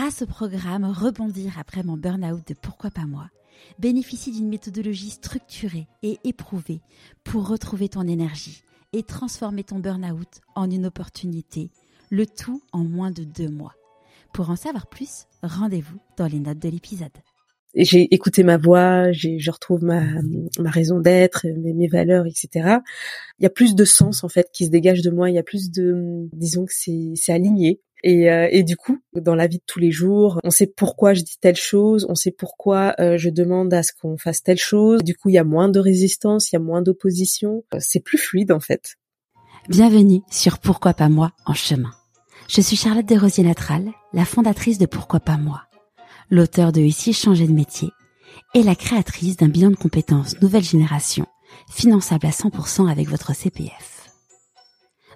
grâce au programme Rebondir après mon burn-out de Pourquoi pas moi, bénéficie d'une méthodologie structurée et éprouvée pour retrouver ton énergie et transformer ton burn-out en une opportunité, le tout en moins de deux mois. Pour en savoir plus, rendez-vous dans les notes de l'épisode. J'ai écouté ma voix, j'ai, je retrouve ma, ma raison d'être, mes, mes valeurs, etc. Il y a plus de sens en fait qui se dégage de moi. Il y a plus de, disons que c'est, c'est aligné. Et, euh, et, du coup, dans la vie de tous les jours, on sait pourquoi je dis telle chose, on sait pourquoi euh, je demande à ce qu'on fasse telle chose. Du coup, il y a moins de résistance, il y a moins d'opposition. C'est plus fluide en fait. Bienvenue sur Pourquoi pas moi en chemin. Je suis Charlotte Desrosiers Natral, la fondatrice de Pourquoi pas moi, l'auteur de Ici changer de métier et la créatrice d'un bilan de compétences nouvelle génération, finançable à 100% avec votre CPF.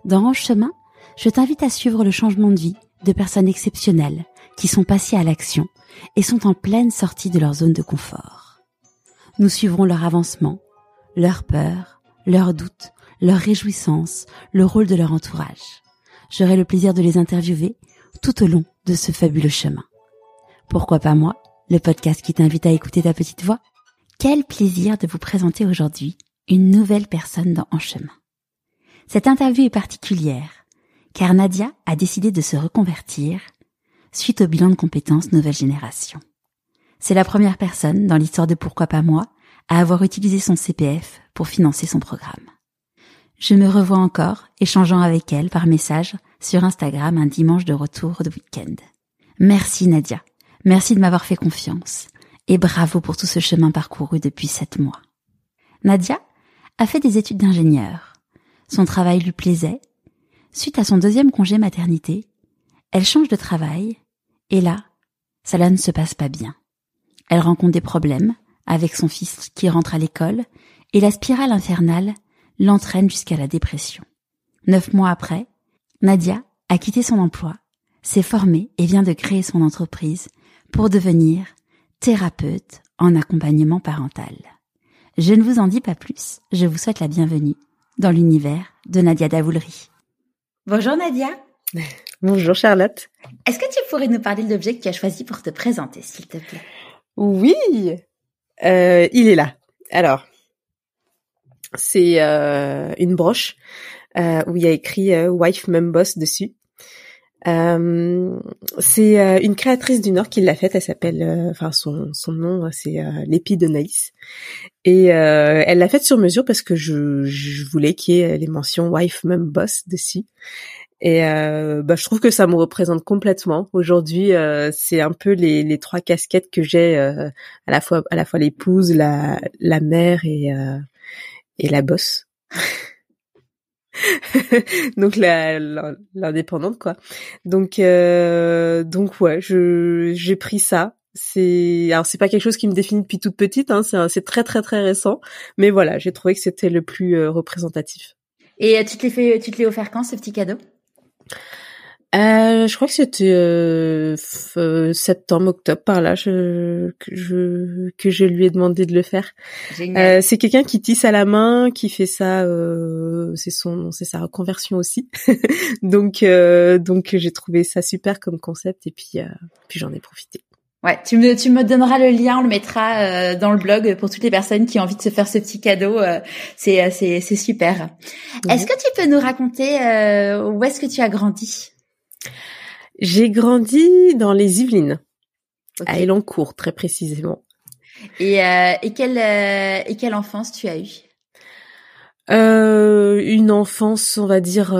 Dans En chemin, je t'invite à suivre le changement de vie de personnes exceptionnelles qui sont passées à l'action et sont en pleine sortie de leur zone de confort. Nous suivrons leur avancement, leurs peurs, leurs doutes, leurs réjouissances, le rôle de leur entourage j'aurai le plaisir de les interviewer tout au long de ce fabuleux chemin. Pourquoi pas moi, le podcast qui t'invite à écouter ta petite voix? Quel plaisir de vous présenter aujourd'hui une nouvelle personne dans En chemin. Cette interview est particulière car Nadia a décidé de se reconvertir suite au bilan de compétences nouvelle génération. C'est la première personne dans l'histoire de Pourquoi pas moi à avoir utilisé son CPF pour financer son programme. Je me revois encore échangeant avec elle par message sur Instagram un dimanche de retour de week-end. Merci Nadia. Merci de m'avoir fait confiance. Et bravo pour tout ce chemin parcouru depuis sept mois. Nadia a fait des études d'ingénieur. Son travail lui plaisait. Suite à son deuxième congé maternité, elle change de travail. Et là, cela ne se passe pas bien. Elle rencontre des problèmes avec son fils qui rentre à l'école et la spirale infernale l'entraîne jusqu'à la dépression. Neuf mois après, Nadia a quitté son emploi, s'est formée et vient de créer son entreprise pour devenir thérapeute en accompagnement parental. Je ne vous en dis pas plus, je vous souhaite la bienvenue dans l'univers de Nadia Davoulery. Bonjour Nadia. Bonjour Charlotte. Est-ce que tu pourrais nous parler de l'objet que tu as choisi pour te présenter, s'il te plaît? Oui, euh, il est là. Alors, c'est euh, une broche euh, où il y a écrit euh, Wife Mum Boss dessus. Euh, c'est euh, une créatrice du Nord qui l'a faite. Elle s'appelle, enfin son son nom c'est Lépi de Naïs, et elle l'a faite sur mesure parce que je, je voulais qu'il y ait les mentions Wife Mum Boss dessus. Et bah, je trouve que ça me représente complètement. Aujourd'hui, c'est un peu les, les trois casquettes que j'ai à la fois à la fois l'épouse, la la mère et et la bosse. donc la l'indépendante quoi. Donc euh, donc ouais, je j'ai pris ça. C'est alors c'est pas quelque chose qui me définit depuis toute petite, hein, c'est c'est très très très récent, mais voilà, j'ai trouvé que c'était le plus euh, représentatif. Et euh, tu te l'es fait, tu te l'es offert quand ce petit cadeau? Euh, je crois que c'était euh, euh, septembre, octobre par là, je, que je que je lui ai demandé de le faire. Euh, c'est quelqu'un qui tisse à la main, qui fait ça, euh, c'est son, c'est sa reconversion aussi. donc donc j'ai trouvé ça super comme concept et puis puis j'en ai profité. Ouais, tu me tu me donneras le lien, on le mettra dans le blog pour toutes les personnes qui ont envie de se faire ce petit cadeau. c'est c'est c'est super. Est-ce que tu peux nous raconter où est-ce que tu as grandi? J'ai grandi dans les Yvelines, à Elancourt très précisément. Et, euh, et quelle euh, et quelle enfance tu as eu euh, Une enfance, on va dire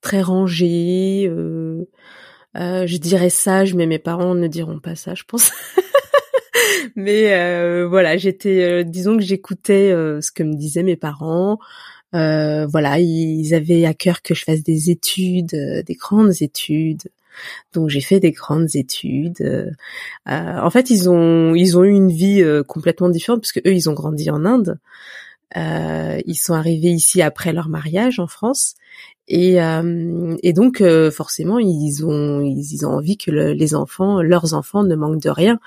très rangée. Je dirais sage, mais mes parents ne diront pas ça, je pense. mais voilà, j'étais, disons que j'écoutais ce que me disaient mes parents. Euh, voilà, ils avaient à cœur que je fasse des études, euh, des grandes études. Donc j'ai fait des grandes études. Euh, en fait, ils ont ils ont eu une vie complètement différente parce que eux ils ont grandi en Inde. ils sont arrivés ici après leur mariage en France et, et donc forcément ils ont ils, ont envie que les enfants leurs enfants ne manquent de rien.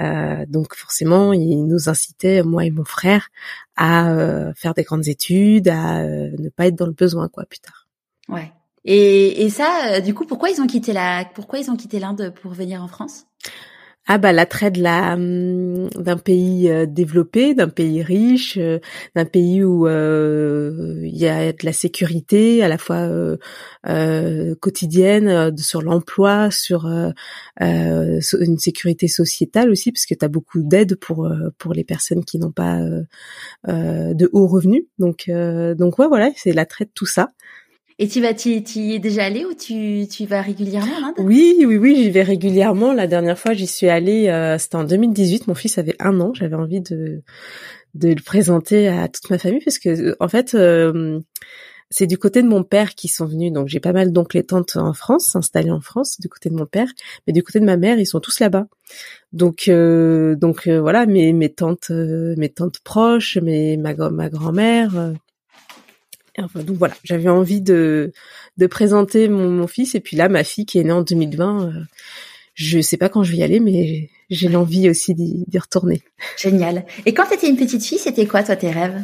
Euh, donc forcément, il nous incitait, moi et mon frère, à euh, faire des grandes études, à euh, ne pas être dans le besoin quoi plus tard. Ouais. Et, et ça, du coup, pourquoi ils ont quitté la, pourquoi ils ont quitté l'Inde pour venir en France? Ah bah l'attrait de la hum, d'un pays euh, développé, d'un pays riche, euh, d'un pays où euh, il y a de la sécurité à la fois quotidienne sur l'emploi, sur une sécurité sociétale aussi parce que tu as beaucoup d'aide pour pour les personnes qui n'ont pas de hauts revenus. Donc donc ouais voilà, c'est l'attrait de tout ça. Et tu vas, tu, y es déjà allé ou tu, tu vas régulièrement Oui, oui, oui, j'y vais régulièrement. La dernière fois, j'y suis allée, euh, c'était en 2018. Mon fils avait un an. J'avais envie de de le présenter à toute ma famille parce que, euh, en fait, euh, c'est du côté de mon père qui sont venus. Donc, j'ai pas mal d'oncles et tantes en France, installés en France, du côté de mon père. Mais du côté de ma mère, ils sont tous là-bas. Donc, donc voilà, mes mes tantes, mes tantes proches, mes ma ma grand-mère donc voilà, j'avais envie de, de présenter mon, fils et puis là ma fille qui est née en 2020, euh, je sais pas quand je vais y aller, mais j'ai l'envie aussi d'y, retourner. Génial. Et quand tu étais une petite fille, c'était quoi toi tes rêves?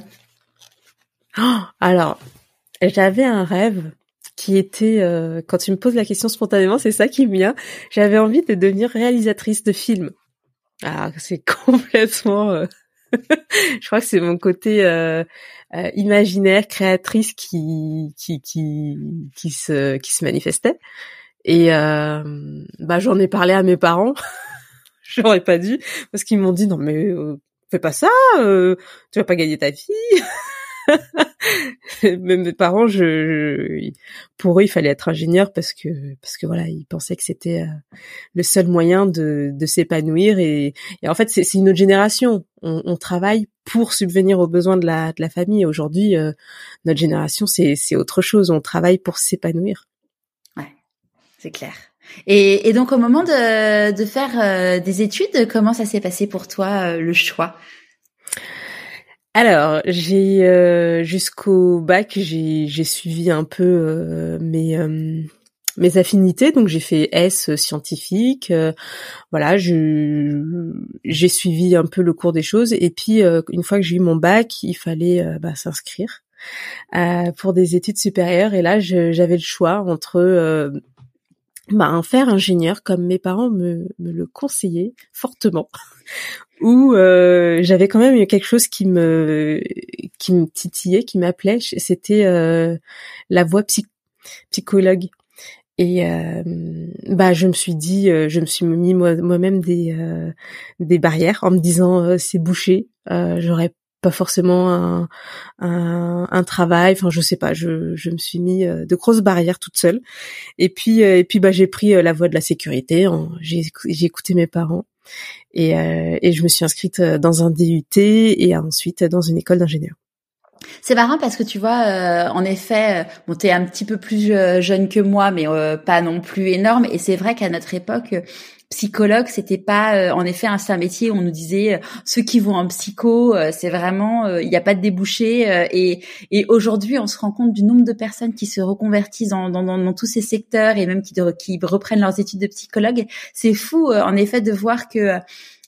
Oh, Alors, j'avais un rêve qui était, euh, quand tu me poses la question spontanément, c'est ça qui me vient. J'avais envie de devenir réalisatrice de films. Ah, c'est complètement. Euh, je crois que c'est mon côté euh, euh, imaginaire, créatrice qui qui qui qui se qui se manifestait. Et euh, bah j'en ai parlé à mes parents. J'aurais pas dû parce qu'ils m'ont dit non mais fais pas ça, tu vas pas gagner ta vie. Mes parents, je, pour eux, il fallait être ingénieur parce que parce que voilà, ils pensaient que c'était euh, le seul moyen de, de s'épanouir et, et, en fait, c'est une autre génération. On, on, travaille pour subvenir aux besoins de la de la famille. Aujourd'hui, euh, notre génération, c'est autre chose. On travaille pour s'épanouir. Ouais, c'est clair. Et, et, donc au moment de, de faire euh, des études, comment ça s'est passé pour toi le choix? Alors, j'ai euh, jusqu'au bac, j'ai suivi un peu euh, mes euh, mes affinités, donc j'ai fait S scientifique, voilà, j'ai suivi un peu le cours des choses, et puis une fois que j'ai eu mon bac, il fallait bah, s'inscrire pour des études supérieures, et là j'avais le choix entre bah, un faire ingénieur comme mes parents me le conseillaient fortement où euh, j'avais quand même quelque chose qui me qui me titillait, qui m'appelait. C'était euh, la voie psychologue. Et euh, bah je me suis dit, je me suis mis moi-même des des barrières en me disant c'est bouché, j'aurais pas forcément un, un, un, travail enfin je sais pas je, je me suis mis de grosses barrières toute seule et puis et puis bah j'ai pris la voie de la sécurité j'ai écouté mes parents et, euh, et je me suis inscrite euh, dans un DUT et ensuite dans une école d'ingénieur. C'est marrant parce que tu vois, euh, en effet, euh, bon, t'es un petit peu plus jeune que moi, mais pas non plus énorme. Et c'est vrai qu'à notre époque, psychologue, c'était pas, en effet, un, un métier où on nous disait ceux qui vont en psycho, c'est vraiment, il n'y a pas de débouché. et et aujourd'hui, on se rend compte du nombre de personnes qui se reconvertissent dans, dans, dans, tous ces secteurs et même qui, qui reprennent leurs études de psychologue. C'est fou, en effet, de voir que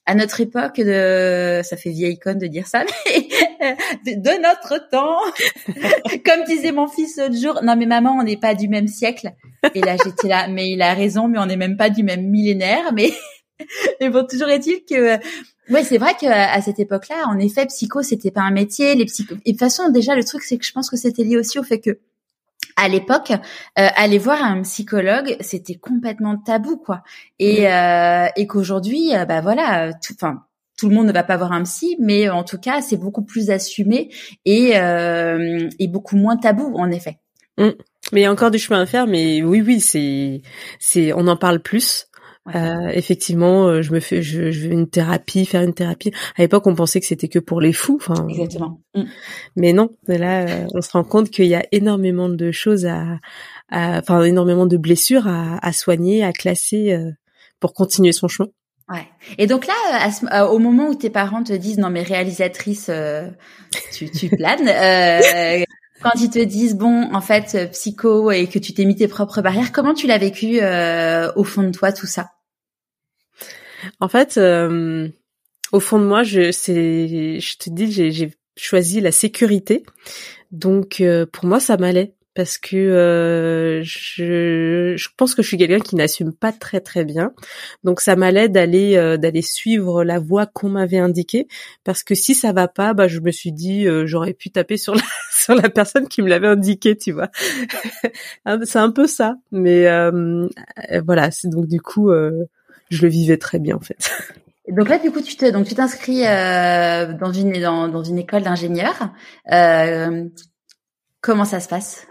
à notre époque de ça fait vieille conne de dire ça mais de, notre temps. Comme disait mon fils l'autre jour non mais maman on n'est pas du même siècle. Et là j'étais là mais il a raison mais on n'est même pas du même millénaire mais mais bon toujours est-il que ouais c'est vrai que à cette époque-là en effet psycho c'était pas un métier. Les psycho et de toute façon déjà le truc c'est que je pense que c'était lié aussi au fait que à l'époque, euh, aller voir un psychologue, c'était complètement tabou, quoi. Et, euh, et qu'aujourd'hui, euh, bah voilà, enfin. Tout, le monde ne va pas voir un psy, mais en tout cas, c'est beaucoup plus assumé et, euh, et beaucoup moins tabou, en effet. Mmh. Mais il y a encore du chemin à faire, mais oui, oui, c'est, c'est, on en parle plus. Euh, effectivement, euh, je me fais, je, je, veux une thérapie, faire une thérapie. À l'époque, on pensait que c'était que pour les fous. Enfin, Exactement. Mm. Mais non, là, euh, on se rend compte qu'il y a énormément de choses à, enfin, énormément de blessures à, à soigner, à classer pour continuer son chemin. Ouais. Et donc là, au moment où tes parents te disent non mais réalisatrice, tu, tu planes. quand ils te disent bon, en fait, psycho et que tu t'es mis tes propres barrières, comment tu l'as vécu au fond de toi tout ça? En fait, euh, au fond de moi, je, je te dis, j'ai, choisi la sécurité. Donc, euh, pour moi, ça m'allait. parce que euh, je, je pense que je suis quelqu'un qui n'assume pas très très bien. Donc ça m'allait d'aller euh, d'aller suivre la voie qu'on m'avait indiquée parce que si ça va pas, bah je me suis dit euh, j'aurais pu taper sur la sur la personne qui me l'avait indiqué, tu vois. c'est un peu ça, mais voilà, c'est donc du coup je le vivais très bien en fait. Donc là, du coup, tu te, donc tu t'inscris euh, dans une dans, dans une école d'ingénieur. Euh, comment ça se passe?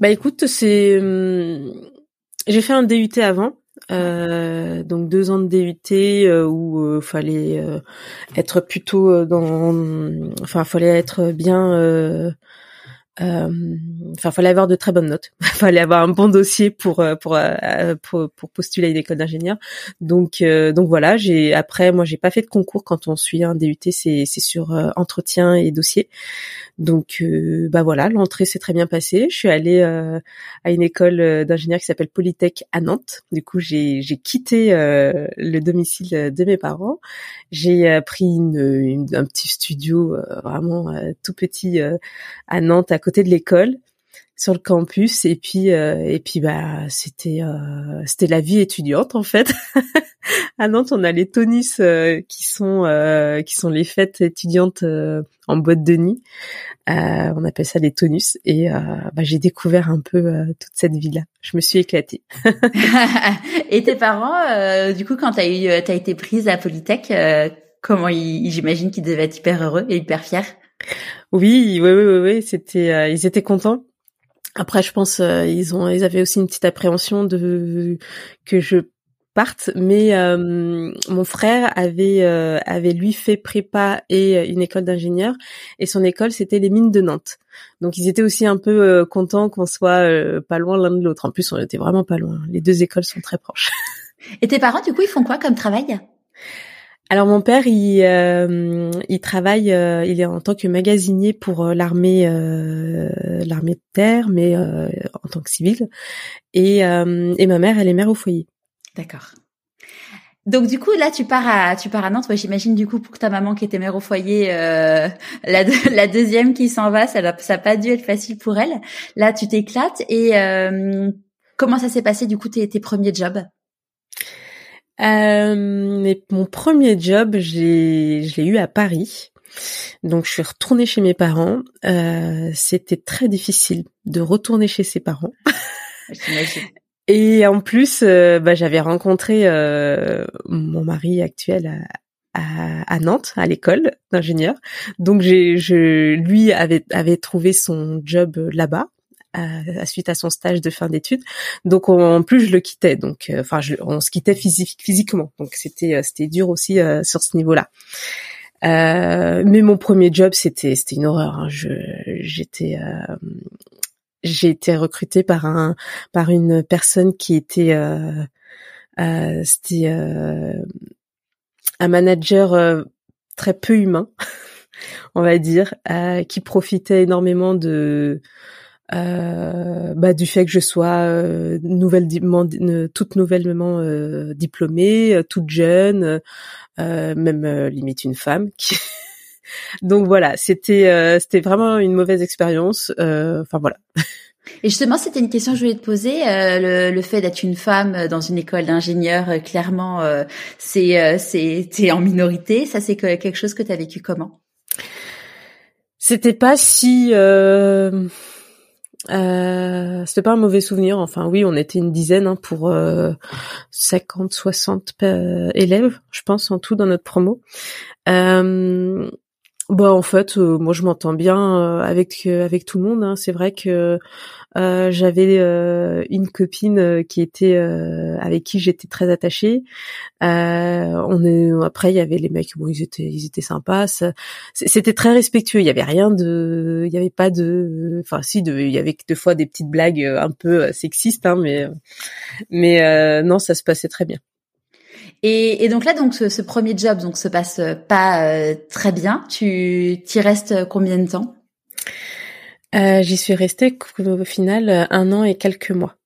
Bah écoute, c'est hum, j'ai fait un DUT avant. Euh, donc deux ans de DUT euh, où euh, fallait euh, être plutôt dans enfin fallait être bien euh, enfin, fallait avoir de très bonnes notes. fallait avoir un bon dossier pour euh, pour euh, pour, pour postuler à une école d'ingénieur. Donc donc voilà. J'ai après, moi, j'ai pas fait de concours quand on suit un DUT. C'est c'est sur entretien et dossier. Donc bah voilà, l'entrée s'est très bien passée. Je suis allée à une école d'ingénieur qui s'appelle Polytech à Nantes. Du coup, j'ai j'ai quitté le domicile de mes parents. J'ai pris une, un petit studio vraiment tout petit à Nantes côté de l'école sur le campus et puis euh, et puis bah c'était euh, c'était la vie étudiante en fait. À Nantes on a les tonus euh, qui sont qui sont les fêtes étudiantes en boîte de nuit. On appelle ça les tonus et bah, j'ai découvert un peu toute cette vie là je me suis éclatée. Et tes parents du coup quand t'as eu t'as été prise à Polytech comment j'imagine qu'ils devaient être hyper heureux et hyper fiers? Oui, oui, oui, oui, c'était, euh, ils étaient contents. Après, je pense, euh, ils ont, ils avaient aussi une petite appréhension de que je parte, mais euh, mon frère avait avait lui fait prépa et une école d'ingénieur, et son école c'était les mines de Nantes. Donc ils étaient aussi un peu contents qu'on soit pas loin l'un de l'autre. En plus, on était vraiment pas loin. Les deux écoles sont très proches. Et tes parents, du coup, ils font quoi comme travail? Alors mon père, il, euh, il travaille, euh, il est en tant que magasinier pour euh, l'armée, l'armée de terre, mais en tant que civil. Et, ma mère, elle est mère au foyer. D'accord. Donc du coup là tu pars à tu pars à Nantes. J'imagine du coup pour ta maman qui était mère au foyer, la, deuxième qui s'en va, ça n'a pas dû être facile pour elle. Là tu t'éclates et comment ça s'est passé du coup tes premiers jobs? Euh, mon premier job, j'ai, je l'ai eu à Paris. Donc je suis retournée chez mes parents. Euh, c'était très difficile de retourner chez ses parents. Et en plus, euh, bah, j'avais rencontré euh, mon mari actuel à, à, Nantes, à l'école d'ingénieur. Donc j'ai, je, lui avait, avait trouvé son job là-bas à, suite à son stage de fin d'études. Donc en plus je le quittais, donc euh, enfin on se quittait physiquement, donc c'était euh, c'était dur aussi euh, sur ce niveau-là. mais mon premier job c'était c'était une horreur. Hein. Je j'étais j'ai été recrutée par un par une personne qui était c'était un manager très peu humain, on va dire, qui profitait énormément de euh, bah, du fait que je sois euh, nouvelle, toute nouvellement euh, diplômée, euh, toute jeune, euh, même limite une femme. Qui... Donc voilà, c'était c'était vraiment une mauvaise expérience. Enfin voilà. Et justement, c'était une question que je voulais te poser. le, le, fait d'être une femme dans une école d'ingénieur, clairement, c'est c'est t'es en minorité. Ça, c'est quelque chose que tu as vécu comment? C'était pas si euh, c'était pas un mauvais souvenir. Enfin, oui, on était une dizaine hein, pour euh, 50, 60 euh, élèves, je pense, en tout dans notre promo. Euh, bah en fait, euh, moi je m'entends bien euh, avec euh, avec tout le monde. Hein. C'est vrai que j'avais une copine qui était avec qui j'étais très attachée. on est après il y avait les mecs, bon ils étaient ils étaient sympas. C'était très respectueux. Il y avait rien de, il y avait pas de, enfin si de, il y avait deux fois des petites blagues un peu sexistes, hein, mais mais non ça se passait très bien. Et, et, donc là, donc ce, ce, premier job donc se passe pas euh, très bien. Tu t'y restes combien de temps? Euh, J'y suis restée au final un an et quelques mois.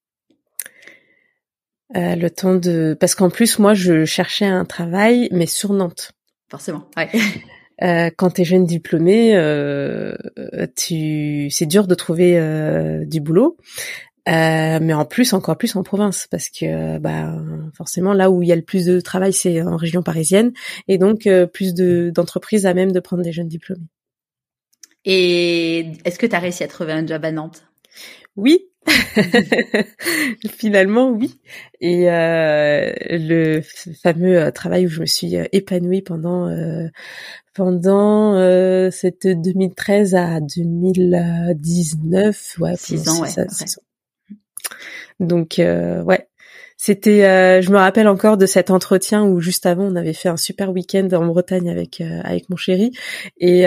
Euh, le temps de parce qu'en plus moi je cherchais un travail mais sur Nantes. Forcément. Ouais. euh, quand t'es jeune diplômé, euh, tu, c'est dur de trouver euh, du boulot. Euh, mais en plus, encore plus en province, parce que bah forcément là où il y a le plus de travail, c'est en région parisienne, et donc euh, plus de d'entreprises à même de prendre des jeunes diplômés. Et est-ce que tu as réussi à trouver un job à Nantes? Oui, finalement oui. Et euh, le fameux travail où je me suis épanouie pendant pendant cette 2013 à 2019, ouais, six ans, ouais, ça, six ans. Donc euh, ouais, c'était. Euh, je me rappelle encore de cet entretien où juste avant on avait fait un super week-end en Bretagne avec euh, avec mon chéri et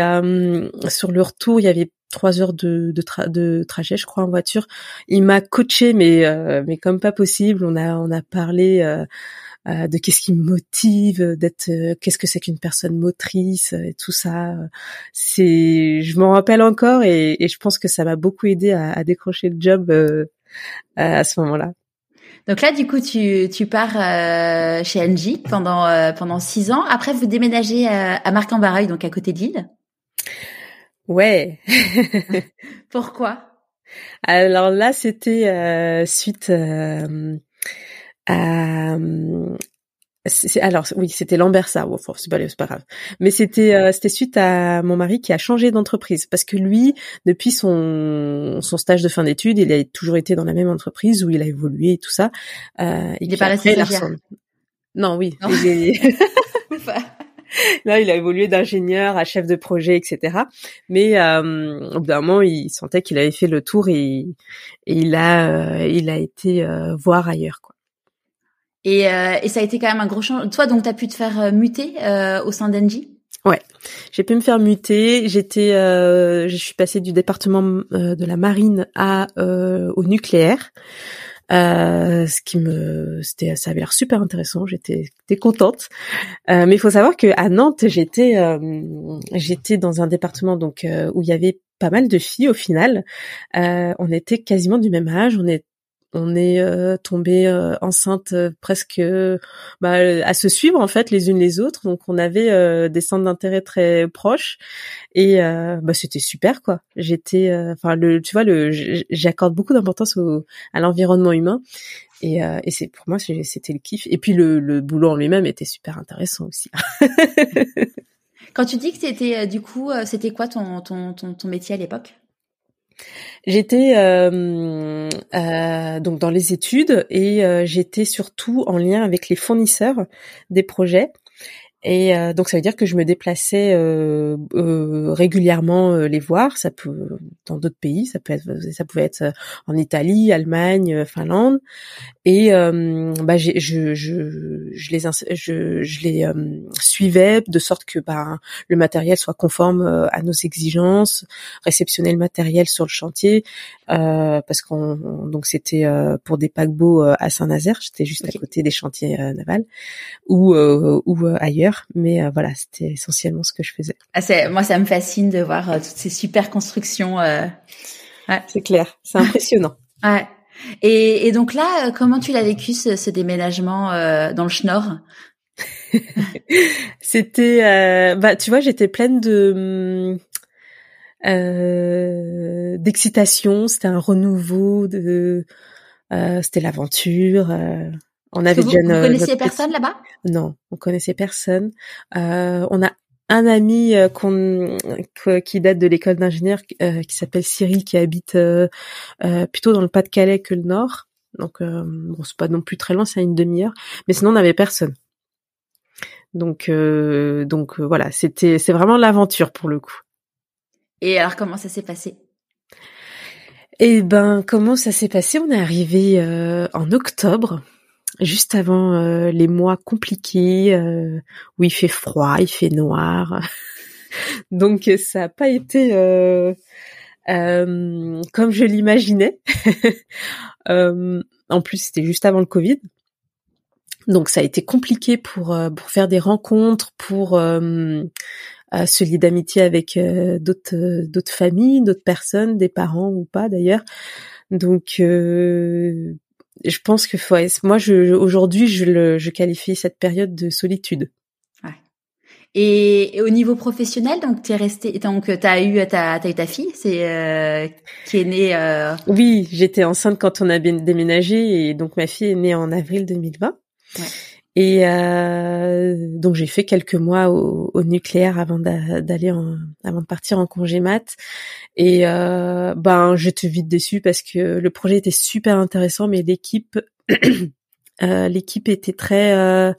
sur le retour il y avait trois heures de de, de, trajet je crois en voiture. Il m'a coaché mais mais comme pas possible. On a on a parlé. de qu'est-ce qui me motive, d'être, qu'est-ce que c'est qu'une personne motrice et tout ça. C'est, je m'en rappelle encore et, et, je pense que ça m'a beaucoup aidé à, à décrocher le job euh, à ce moment-là. Donc là, du coup, tu, tu pars euh, chez Angie pendant euh, pendant six ans. Après, vous déménagez à Marc-en-Barreuil, donc à côté de Lille. Ouais. Pourquoi? Alors là, c'était suite à alors oui, c'était Lambersa. Oh, c'est pas, pas grave. Mais c'était euh, c'était suite à mon mari qui a changé d'entreprise parce que lui, depuis son son stage de fin d'études, il a toujours été dans la même entreprise où il a évolué et tout ça. Euh, il est pas resté Non, oui. Là, il a évolué d'ingénieur à chef de projet, etc. Mais euh, au bout d'un moment, il sentait qu'il avait fait le tour et, et il a euh, il a été euh, voir ailleurs. Quoi. Et, euh, et ça a été quand même un gros changement. Toi, donc, tu as pu te faire euh, muter euh, au sein d'Engie? Ouais, j'ai pu me faire muter. J'étais, euh, je suis passée du département de la marine à au nucléaire. Euh, ce qui me, c'était, ça avait l'air super intéressant. J'étais, contente. Euh, mais il faut savoir que à Nantes, j'étais, j'étais dans un département donc où il y avait pas mal de filles au final. on était quasiment du même âge. On est euh, tombé euh, enceinte euh, presque bah, à se suivre en fait les unes les autres. Donc on avait des centres d'intérêt très proches. Et bah, c'était super quoi. J'étais enfin le tu vois le j'accorde beaucoup d'importance à l'environnement humain. Et, et c'est pour moi c'était le kiff. Et puis le, le boulot en lui-même était super intéressant aussi. Quand tu dis que c'était du coup c'était quoi ton ton, ton métier à l'époque? J'étais euh, euh, donc dans les études et euh, j'étais surtout en lien avec les fournisseurs des projets et euh, donc ça veut dire que je me déplaçais euh, euh, régulièrement les voir. Ça peut dans d'autres pays, ça peut être, ça pouvait être en Italie, Allemagne, Finlande. Et bah, je, je, je les je, je les suivais de sorte que bah, le matériel soit conforme à nos exigences, réceptionner le matériel sur le chantier parce qu'on donc c'était pour des paquebots à Saint-Nazaire. J'étais juste à côté des chantiers navals ou ou ailleurs mais euh, voilà, c'était essentiellement ce que je faisais. Ah, moi, ça me fascine de voir euh, toutes ces super constructions. Euh... Ouais. C'est clair, c'est impressionnant. ouais. Et, et, donc là, comment tu l'as vécu ce, ce déménagement dans le Schnorr? C'était, bah, tu vois, j'étais pleine de d'excitation. C'était un renouveau, de, c'était l'aventure. On avait vous, déjà vous connaissiez personne là-bas? Non, on connaissait personne. Euh, on a un ami euh, qu'on qui date de l'école d'ingénieur euh, qui s'appelle Cyril qui habite euh, plutôt dans le Pas-de-Calais que le Nord. Donc bon, c'est pas non plus très loin, c'est à une demi-heure. Mais sinon, on n'avait personne. Donc donc voilà, c'était c'est vraiment l'aventure pour le coup. Et alors comment ça s'est passé? Eh ben comment ça s'est passé? On est arrivé en octobre juste avant euh, les mois compliqués euh, où il fait froid, il fait noir. Donc ça n'a pas été euh, comme je l'imaginais. en plus, c'était juste avant le Covid. Donc ça a été compliqué pour pour faire des rencontres, pour se lier d'amitié avec d'autres d'autres familles, d'autres personnes, des parents ou pas d'ailleurs. Donc je pense que faut, moi, je, aujourd'hui, je, le, je qualifie cette période de solitude. Ouais. Et, au niveau professionnel, donc tu es resté, donc t'as eu ta as eu ta fille, c'est euh, qui est née. Euh... Oui, j'étais enceinte quand on a déménagé et donc ma fille est née en avril 2020. Ouais. Et euh, donc j'ai fait quelques mois au, au nucléaire avant d'aller avant de partir en congé mat. Et euh, ben j'étais vite déçue parce que le projet était super intéressant, mais l'équipe euh, l'équipe était très euh,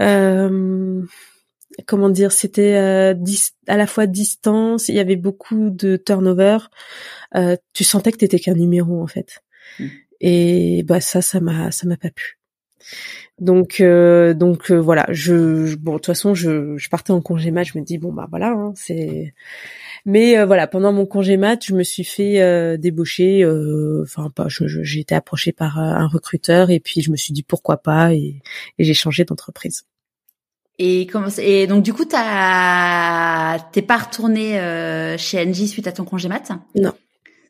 euh, comment dire, c'était euh, à la fois distance, il y avait beaucoup de turnover. Euh, tu sentais que t'étais qu'un numéro en fait. Mmh. Et bah ça, ça m'a, ça m'a pas plu. Donc, euh, donc euh, voilà. Je, bon, de toute façon, je, je partais en congé mat. Je me dis bon bah voilà, hein, c'est. Mais euh, voilà, pendant mon congé mat, je me suis fait débaucher. Enfin, pas. J'ai été approchée par un recruteur et puis je me suis dit pourquoi pas et, et j'ai changé d'entreprise. Et comment et donc du coup t'as t'es pas retourné euh, chez Engie suite à ton congé mat? Non.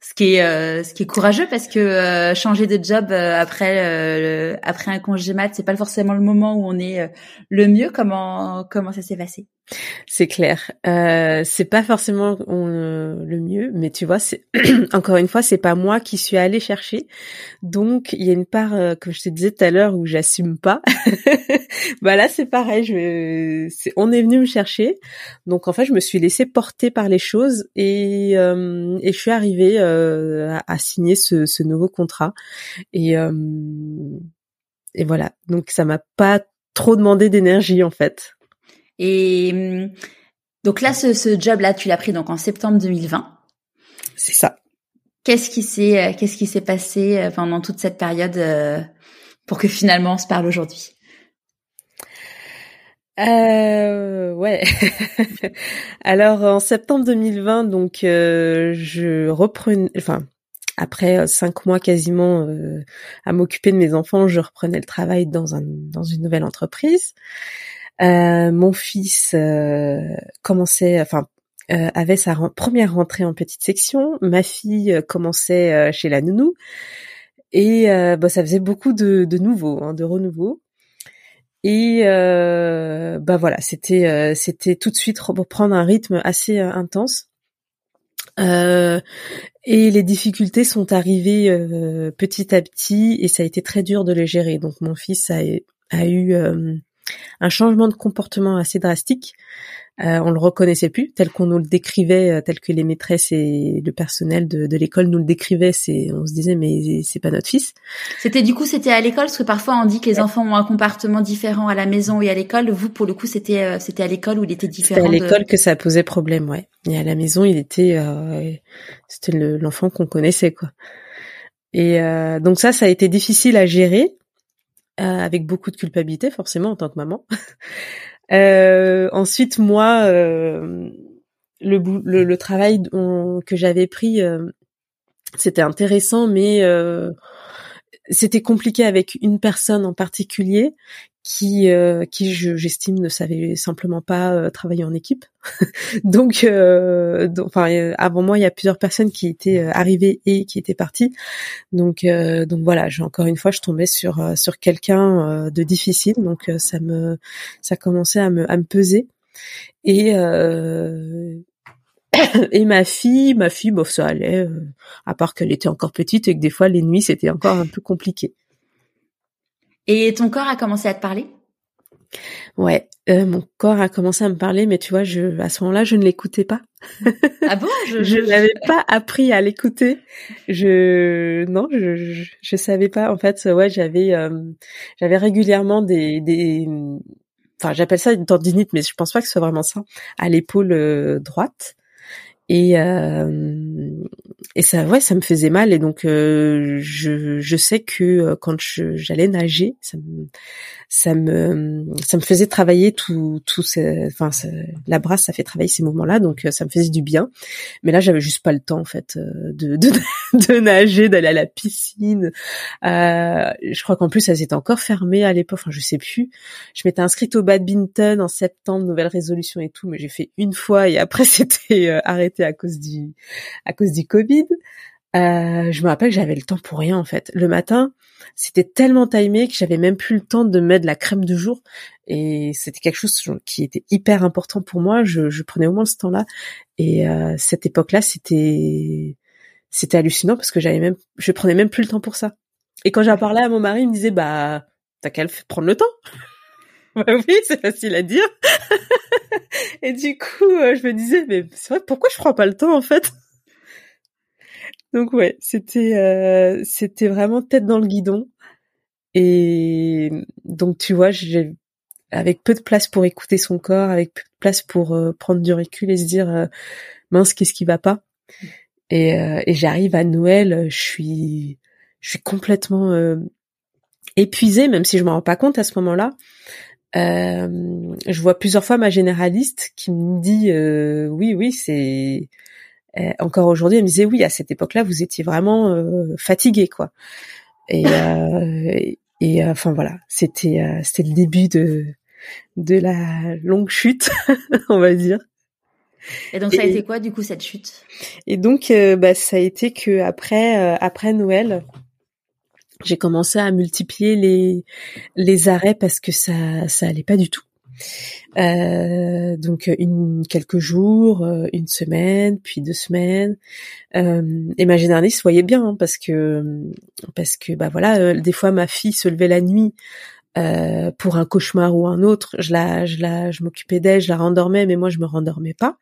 Ce qui est euh, ce qui est courageux parce que euh, changer de job après après un congé mat c'est pas forcément le moment où on est le mieux. Comment comment ça s'est passé? C'est clair. Euh, c'est pas forcément euh, le mieux, mais tu vois, c'est encore une fois, c'est pas moi qui suis allée chercher. Donc il y a une part, euh, comme je te disais tout à l'heure, où j'assume pas. bah là, c'est pareil. Je, on est venu me chercher. Donc en fait, je me suis laissée porter par les choses et, euh, et je suis arrivée à, à, signer ce, ce, nouveau contrat. Et et voilà. Donc ça m'a pas trop demandé d'énergie en fait. Et hum, donc là, ce, ce job-là, tu l'as pris donc en septembre 2020. C'est ça. Qu'est-ce qui s'est euh, qu'est-ce qui s'est passé euh, pendant toute cette période euh, pour que finalement on se parle aujourd'hui? Euh, ouais. Alors en septembre 2020, donc je reprenais, enfin après cinq mois quasiment à m'occuper de mes enfants, je reprenais le travail dans un dans une nouvelle entreprise. Euh, mon fils euh, commençait, enfin, euh, avait sa première rentrée en petite section. Ma fille commençait chez la nounou. Et bah, ça faisait beaucoup de, de nouveaux, hein, de renouveau. Et bah voilà, c'était c'était tout de suite reprendre un rythme assez intense. Euh, et les difficultés sont arrivées petit à petit et ça a été très dur de les gérer. Donc mon fils a, a eu un changement de comportement assez drastique. Euh, on le reconnaissait plus tel qu'on nous le décrivait, euh, tel que les maîtresses et le personnel de, de l'école nous le décrivaient. C'est, on se disait mais c'est pas notre fils. C'était du coup c'était à l'école parce que parfois on dit que les enfants ont un comportement différent à la maison et à l'école. Vous pour le coup c'était euh, c'était à l'école où il était différent. C'était à l'école que ça posait problème, ouais. Et à la maison il était euh, c'était l'enfant qu'on connaissait quoi. Et donc ça ça a été difficile à gérer euh, avec beaucoup de culpabilité forcément en tant que maman. euh, ensuite, moi, euh, le, le, le, travail que j'avais pris, euh, c'était intéressant, mais c'était compliqué avec une personne en particulier qui euh, qui j'estime ne savait simplement pas euh, travailler en équipe. donc, euh, enfin avant moi il y a plusieurs personnes qui étaient arrivées et qui étaient parties. Donc donc voilà, j'ai encore une fois je tombais sur sur quelqu'un de difficile donc ça me ça commençait à me à me peser et et ma fille, ma fille, bof, ça allait, à part qu'elle était encore petite et que des fois les nuits c'était encore un peu compliqué. Et ton corps a commencé à te parler? Ouais, euh, mon corps a commencé à me parler, mais tu vois, je, à ce moment-là, je ne l'écoutais pas. Ah bon? Je, n'avais pas appris à l'écouter. Je, non, je, je, je, savais pas. En fait, ouais, j'avais, euh, j'avais régulièrement des, des, enfin, j'appelle ça une tendinite, mais je pense pas que ce soit vraiment ça, à l'épaule euh, droite. Et euh, et ça ouais ça me faisait mal et donc euh, je je sais que euh, quand j'allais nager ça me ça me ça me faisait travailler tout tout enfin la brasse ça fait travailler ces moments là donc euh, ça me faisait du bien. Mais là j'avais juste pas le temps en fait de de, de nager d'aller à la piscine. Euh, je crois qu'en plus ça s'était encore fermé à l'époque enfin je sais plus. Je m'étais inscrite au badminton en septembre nouvelle résolution et tout mais j'ai fait une fois et après c'était arrêté à cause du à cause du Euh, je me rappelle que j'avais le temps pour rien en fait. Le matin, c'était tellement timé que j'avais même plus le temps de mettre la crème de jour et c'était quelque chose qui était hyper important pour moi. Je, je prenais au moins ce temps-là et euh, cette époque-là, c'était c'était hallucinant parce que j'avais même je prenais même plus le temps pour ça. Et quand j'en parlais à mon mari, il me disait bah t'as qu'à prendre le temps. bah oui, c'est facile à dire. et du coup, euh, je me disais mais c'est vrai pourquoi je prends pas le temps en fait? Donc ouais, c'était euh, c'était vraiment tête dans le guidon. Et donc tu vois, j'ai avec peu de place pour écouter son corps, avec peu de place pour euh, prendre du recul et se dire euh, mince qu'est-ce qui va pas? Et, et j'arrive à Noël, je suis je suis complètement épuisée, même si je m'en rends pas compte à ce moment-là. je vois plusieurs fois ma généraliste qui me dit oui oui c'est euh, encore aujourd'hui, elle me disait oui, à cette époque-là, vous étiez vraiment euh, fatigué, quoi. Et, euh, et enfin voilà, c'était c'était le début de de la longue chute, on va dire. Et donc ça a été quoi du coup cette chute? Et donc bah, ça a été que après après Noël, j'ai commencé à multiplier les les arrêts parce que ça ça allait pas du tout. Euh, donc une quelques jours, euh, une semaine, puis deux semaines. Euh, et ma généraliste voyait bien hein, parce que parce que bah voilà, euh, des fois ma fille se levait la nuit euh, pour un cauchemar ou un autre. Je la je la je m'occupais d'elle, je la rendormais, mais moi je me rendormais pas.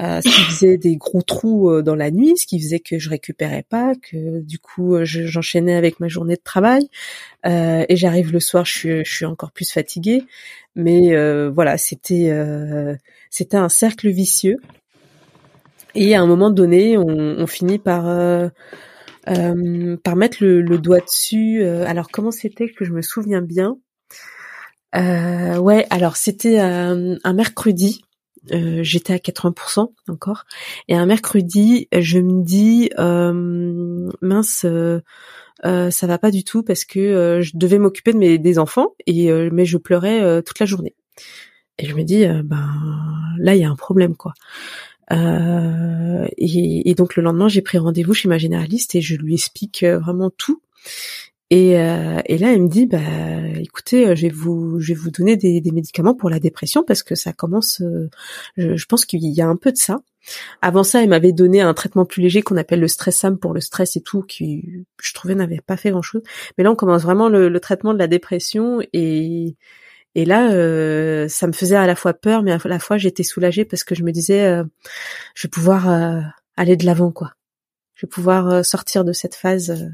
Euh, ce qui faisait des gros trous dans la nuit, ce qui faisait que je récupérais pas, que du coup j'enchaînais avec ma journée de travail euh, et j'arrive le soir, je suis, je suis encore plus fatiguée. Mais euh, voilà, c'était euh, c'était un cercle vicieux. Et à un moment donné, on, on finit par euh, par mettre le, le, doigt dessus. alors comment c'était que je me souviens bien? Ouais, alors c'était un mercredi. Euh, j'étais à 80% encore et un mercredi je me dis euh, mince euh, ça va pas du tout parce que euh, je devais m'occuper de mes des enfants et euh, mais je pleurais toute la journée. Et je me dis ben là il y a un problème quoi. Et, et, donc le lendemain j'ai pris rendez-vous chez ma généraliste et je lui explique vraiment tout. Et, et, là, elle me dit, bah, écoutez, je vais vous, je vais vous donner des, des médicaments pour la dépression parce que ça commence. je, je, pense qu'il y a un peu de ça. Avant ça, elle m'avait donné un traitement plus léger qu'on appelle le stressam pour le stress et tout, qui je trouvais n'avait pas fait grand chose. Mais là, on commence vraiment le, traitement de la dépression et et là, euh, ça me faisait à la fois peur, mais à la fois j'étais soulagée parce que je me disais, euh, je vais pouvoir euh, aller de l'avant, quoi. Je vais pouvoir sortir de cette phase,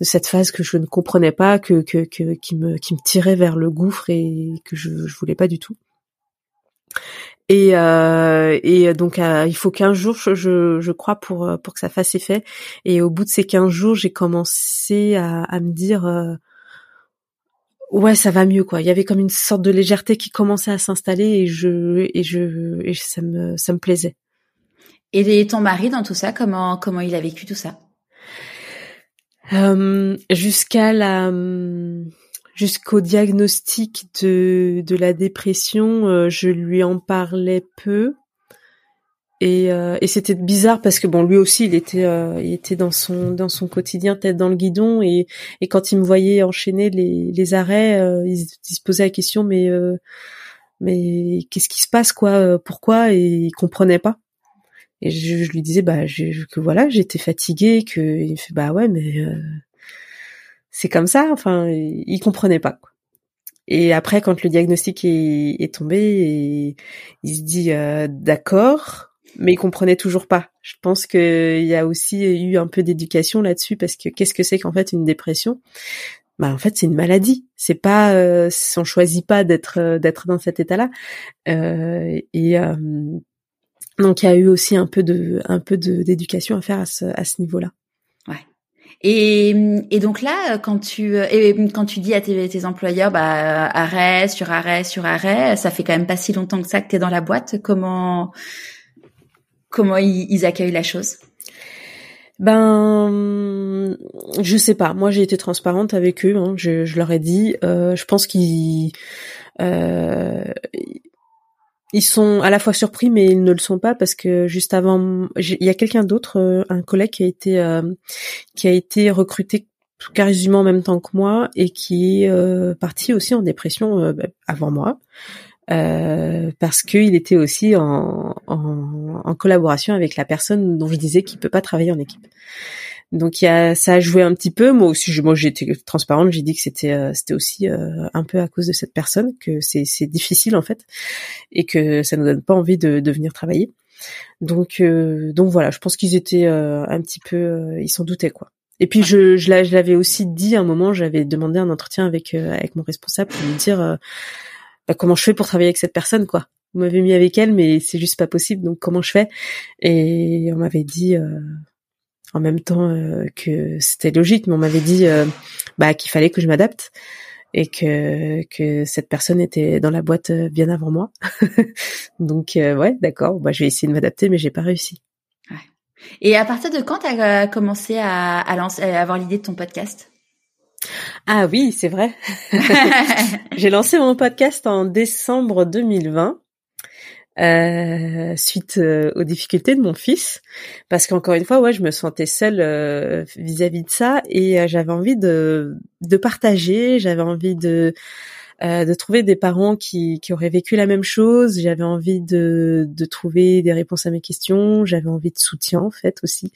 de cette phase que je ne comprenais pas, que, que, que qui me qui me tirait vers le gouffre et que je je voulais pas du tout. Et, euh, et donc euh, il faut 15 jours, je, je crois, pour pour que ça fasse effet. Et au bout de ces 15 jours, j'ai commencé à, à me dire euh, ouais, ça va mieux quoi. Il y avait comme une sorte de légèreté qui commençait à s'installer et je et je et ça me ça me plaisait. Et ton mari dans tout ça, comment comment il a vécu tout ça? Euh, Jusqu'à la jusqu'au diagnostic de, de la dépression, euh, je lui en parlais peu. Et, euh, et c'était bizarre parce que bon lui aussi il était euh, il était dans son dans son quotidien tête dans le guidon. Et, et quand il me voyait enchaîner les, les arrêts il, se posait la question mais mais qu'est-ce qui se passe quoi pourquoi? Et il comprenait pas et je, je lui disais bah je, que voilà j'étais fatiguée que il fait bah ouais mais c'est comme ça. Enfin, il comprenait pas. Et après, quand le diagnostic est, est tombé, il se dit euh, d'accord, mais il comprenait toujours pas. Je pense qu'il y a aussi eu un peu d'éducation là-dessus parce que qu'est-ce que c'est qu'en fait une dépression? Bah en fait c'est une maladie c'est pas euh, on choisit pas d'être euh, d'être dans cet état là euh, et euh, donc il y a eu aussi un peu de un peu d'éducation à faire à ce, à ce niveau là et, et donc là, quand tu et quand tu dis à tes, tes employeurs, bah arrêt sur arrêt sur arrêt, ça fait quand même pas si longtemps que ça que t'es dans la boîte. Comment comment ils, accueillent la chose? Ben, je sais pas. Moi, j'ai été transparente avec eux. Hein. Je, je, leur ai dit. Euh, je pense qu'ils euh, ils sont à la fois surpris, mais ils ne le sont pas parce que juste avant, il y a quelqu'un d'autre, euh, un collègue qui a été euh, qui a été recruté quasiment en même temps que moi et qui est euh, parti aussi en dépression bah, avant moi. parce qu'il était aussi en, en, en, collaboration avec la personne dont je disais qu'il peut pas travailler en équipe. Donc y a, ça a joué un petit peu. Moi aussi, je, moi j'étais transparente. J'ai dit que c'était, euh, c'était aussi euh, un peu à cause de cette personne que c'est, c'est difficile en fait, et que ça nous donne pas envie de, de venir travailler. Donc, euh, donc voilà, je pense qu'ils étaient un petit peu, ils s'en doutaient quoi. Et puis je, je l'avais aussi dit à un moment, j'avais demandé un entretien avec avec mon responsable pour lui dire bah, comment je fais pour travailler avec cette personne quoi. Vous m'avez mis avec elle, mais c'est juste pas possible. Donc comment je fais? Et on m'avait dit en même temps euh, que c'était logique, mais on m'avait dit euh, bah, qu'il fallait que je m'adapte et que que cette personne était dans la boîte euh, bien avant moi. Donc ouais, d'accord, bah je vais essayer de m'adapter, mais j'ai pas réussi. Ouais. Et à partir de quand tu as commencé à, à, lancer, à avoir l'idée de ton podcast? Ah oui, c'est vrai. j'ai lancé mon podcast en décembre 2020 euh, suite euh, aux difficultés de mon fils, parce qu'encore une fois, ouais, je me sentais seule euh, vis-à-vis de ça et j'avais envie de de partager, j'avais envie de de trouver des parents qui, qui auraient vécu la même chose. J'avais envie de, de trouver des réponses à mes questions. J'avais envie de soutien en fait aussi.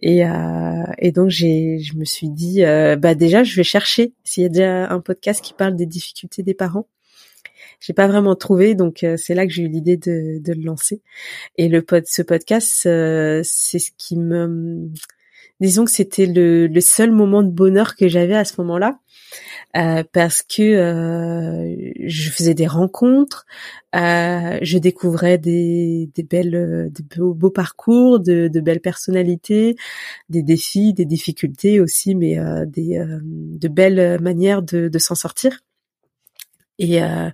Et, euh, et donc j'ai, je me suis dit, bah déjà je vais chercher s'il y a déjà un podcast qui parle des difficultés des parents j'ai pas vraiment trouvé, donc euh, c'est là que j'ai eu l'idée de, de, le lancer. Et le pod, ce podcast, euh, c'est ce qui me, disons que c'était le, le, seul moment de bonheur que j'avais à ce moment-là. Euh, parce que euh, je faisais des rencontres, euh, je découvrais des, des belles, des beaux, parcours, de, de, belles personnalités, des défis, des difficultés aussi, mais des, de belles manières de, de s'en sortir. Et, euh,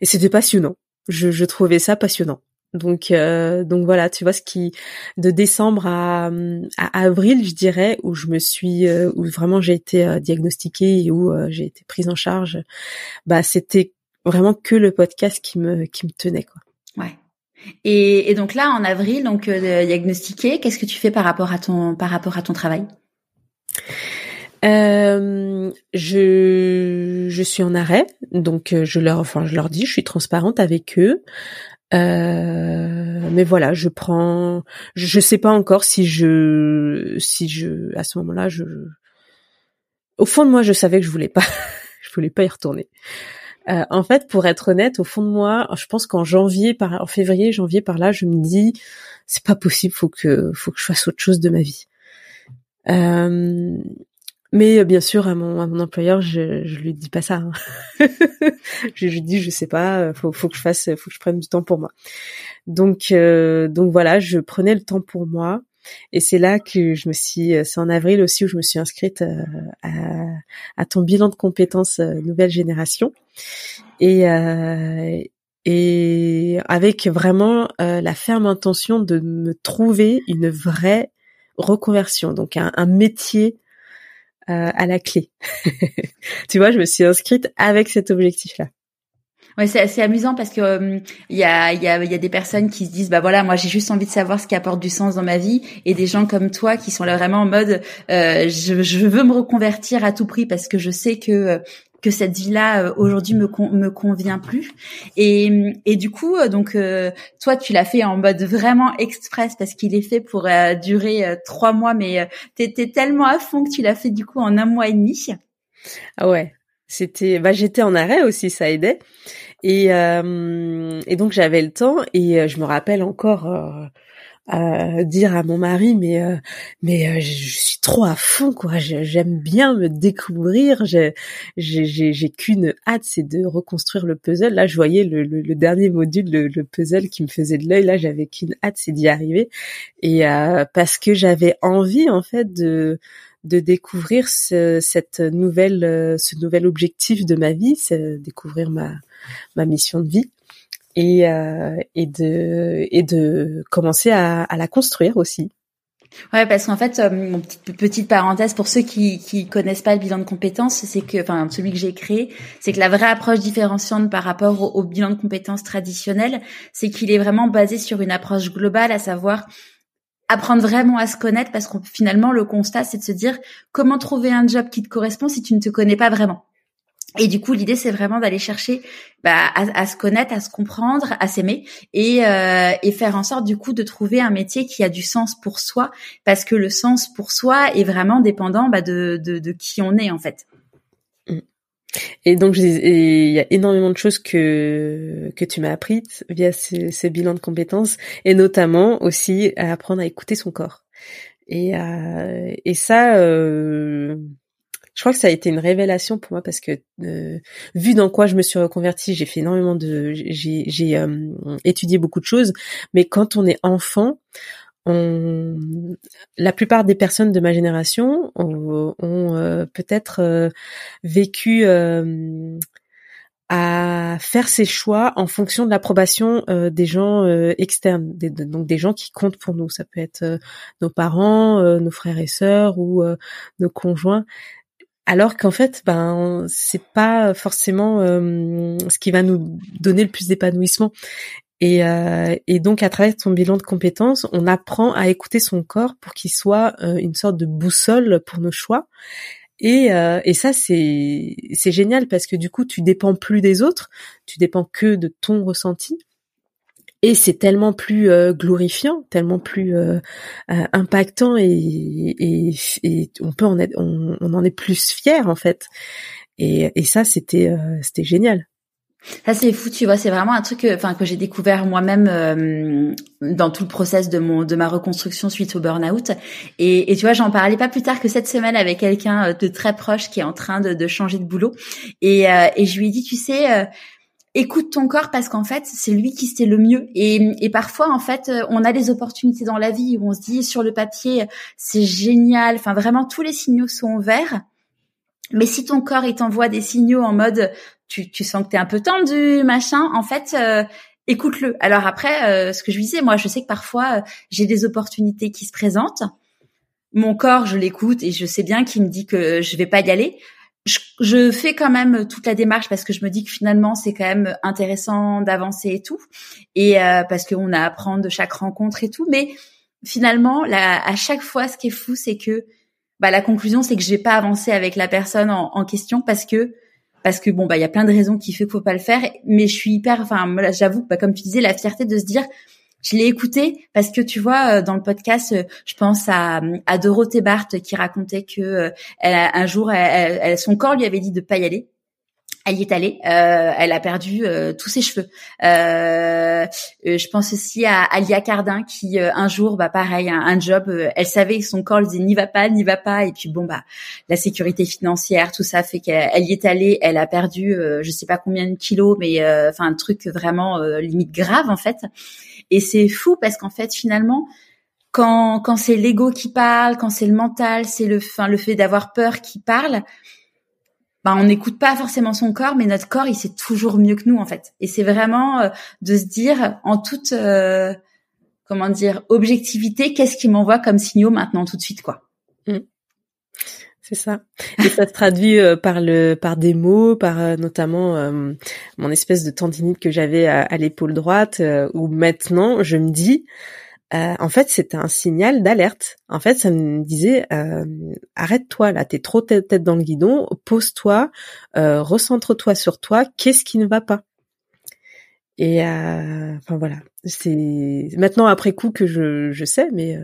et c'était passionnant. Je, je, trouvais ça passionnant. Donc, euh, donc voilà, tu vois ce qui de décembre à, à avril, je dirais, où je me suis, euh, où vraiment j'ai été euh, diagnostiquée et où euh, j'ai été prise en charge. Bah, c'était vraiment que le podcast qui me qui me tenait quoi. Ouais. Et, et donc là, en avril, donc diagnostiqué, qu'est-ce que tu fais par rapport à ton par rapport à ton travail? Euh, je je suis en arrêt, donc euh, je leur enfin je leur dis, je suis transparente avec eux. Euh, mais voilà, je prends, je, sais pas encore si je si je à ce moment-là je au fond de moi je savais que je voulais pas je voulais pas y retourner. Euh, en fait, pour être honnête, au fond de moi, je pense qu'en janvier, par en février, janvier par là, je me dis c'est pas possible, faut que faut que je fasse autre chose de ma vie. Euh, mais euh, bien sûr, à mon, à mon employeur, je, je lui dis pas ça. Hein. je lui dis, je sais pas, euh, faut, faut que je fasse, faut que je prenne du temps pour moi. Donc, euh, donc voilà, je prenais le temps pour moi. Et c'est là que je me suis, c'est en avril aussi où je me suis inscrite à, à ton bilan de compétences nouvelle génération. Et, et avec vraiment la ferme intention de me trouver une vraie reconversion, donc un, métier euh, à la clé. tu vois, je me suis inscrite avec cet objectif-là. Ouais, c'est assez amusant parce que il euh, y, a, y, a, y a des personnes qui se disent bah voilà moi j'ai juste envie de savoir ce qui apporte du sens dans ma vie et des gens comme toi qui sont là vraiment en mode euh, je, je, veux me reconvertir à tout prix parce que je sais que que cette vie-là euh, aujourd'hui me me convient plus. Et, et du coup, euh, donc euh, toi, tu l'as fait en mode vraiment express parce qu'il est fait pour durer trois mois, mais t'étais tellement à fond que tu l'as fait du coup en un mois et demi. Ah ouais, c'était, bah j'étais en arrêt aussi, ça aidait. Et et donc j'avais le temps et je me rappelle encore dire à mon mari mais euh, mais euh, je suis trop à fond quoi. J'aime bien me découvrir. J'ai j'ai qu'une hâte c'est de reconstruire le puzzle. Là je voyais le, le, dernier module le, puzzle qui me faisait de l'œil. Là j'avais qu'une hâte c'est d'y arriver. Et euh, parce que j'avais envie en fait de de découvrir ce, cette nouvelle ce nouvel objectif de ma vie c'est découvrir ma ma mission de vie et, euh, et de et de commencer à, à la construire aussi. Ouais, parce qu'en fait, euh, petite, parenthèse pour ceux qui qui connaissent pas le bilan de compétences, c'est que, enfin, celui que j'ai créé, c'est que la vraie approche différenciante par rapport au, bilan de compétences traditionnel, c'est qu'il est vraiment basé sur une approche globale, à savoir apprendre vraiment à se connaître, parce que finalement, le constat, c'est de se dire comment trouver un job qui te correspond si tu ne te connais pas vraiment? Et du coup, l'idée, c'est vraiment d'aller chercher bah, à, se connaître, à se comprendre, à s'aimer et, euh, et faire en sorte du coup de trouver un métier qui a du sens pour soi, parce que le sens pour soi est vraiment dépendant bah, de, de, de qui on est en fait. Mm. Et donc, il y a énormément de choses que que tu m'as apprises via ces, ces, bilans de compétences, et notamment aussi à apprendre à écouter son corps. Et, euh, et ça, euh, je crois que ça a été une révélation pour moi parce que euh, vu dans quoi je me suis reconvertie, j'ai fait énormément de, j'ai, j'ai euh, étudié beaucoup de choses, mais quand on est enfant, on, la plupart des personnes de ma génération ont, euh, peut-être vécu à faire ses choix en fonction de l'approbation des gens externes, donc des gens qui comptent pour nous. Ça peut être nos parents, nos frères et sœurs ou nos conjoints alors qu'en fait ben c'est pas forcément euh, ce qui va nous donner le plus d'épanouissement. Et, euh, et, donc à travers son bilan de compétences on apprend à écouter son corps pour qu'il soit euh, une sorte de boussole pour nos choix. Et, et ça c'est génial parce que du coup tu dépends plus des autres tu dépends que de ton ressenti et c'est tellement plus euh, glorifiant, tellement plus euh, euh, impactant et, et, et, on peut en être, on, on, en est plus fier en fait. Et, et ça c'était c'était génial. Ça c'est fou, tu vois, c'est vraiment un truc, enfin que, j'ai découvert moi-même dans tout le process de mon de ma reconstruction suite au burn-out. Et, et tu vois, j'en parlais pas plus tard que cette semaine avec quelqu'un de très proche qui est en train de, de changer de boulot. Et, et je lui ai dit, tu sais, écoute ton corps parce qu'en fait c'est lui qui sait le mieux. Et, et parfois en fait euh, on a des opportunités dans la vie où on se dit sur le papier c'est génial. Enfin vraiment tous les signaux sont verts. Mais si ton corps il t'envoie des signaux en mode tu, tu sens que t'es un peu tendu machin en fait euh, écoute-le. Alors après euh, ce que je disais moi je sais que parfois j'ai des opportunités qui se présentent. Mon corps je l'écoute et je sais bien qu'il me dit que je vais pas y aller je, fais quand même toute la démarche parce que je me dis que finalement c'est quand même intéressant d'avancer et tout, et euh, parce qu'on a à apprendre de chaque rencontre et tout. Mais finalement, là, à chaque fois, ce qui est fou, c'est que bah, la conclusion, c'est que j'ai pas avancé avec la personne en, question parce que parce que bon bah il y a plein de raisons qui fait qu'il faut pas le faire. Mais je suis hyper, enfin j'avoue, bah, comme tu disais, la fierté de se dire je l'ai écouté parce que tu vois euh, dans le podcast, euh, je pense à, à Dorothée Barthes qui racontait que euh, elle, un jour, elle, son corps lui avait dit de pas y aller. Elle y est allée. Euh, elle a perdu tous ses cheveux. Euh, je pense aussi à Alia Cardin qui un jour, bah pareil, un, job. elle savait son corps lui disait n'y va pas, n'y va pas. Et puis bon bah la sécurité financière, tout ça fait qu'elle y est allée. Elle a perdu, je sais pas combien de kilos, mais enfin un truc vraiment limite grave en fait. Et c'est fou parce qu'en fait, finalement, quand, quand c'est l'ego qui parle, quand c'est le mental, c'est le, enfin, le fait d'avoir peur qui parle, ben, on n'écoute pas forcément son corps, mais notre corps, il sait toujours mieux que nous, en fait. Et c'est vraiment euh, de se dire, en toute, euh, comment dire, objectivité, qu'est-ce qui m'envoie comme signaux maintenant, tout de suite, quoi. Mmh. C'est ça. Et ça se traduit euh, par le par des mots, par euh, notamment euh, mon espèce de tendinite que j'avais à, l'épaule droite, où maintenant je me dis, en fait, c'était un signal d'alerte. En fait, ça me disait, arrête-toi là, t'es trop tête, tête dans le guidon, pose-toi, recentre-toi sur toi. Qu'est-ce qui ne va pas? Et enfin voilà, c'est maintenant après coup que je je sais, mais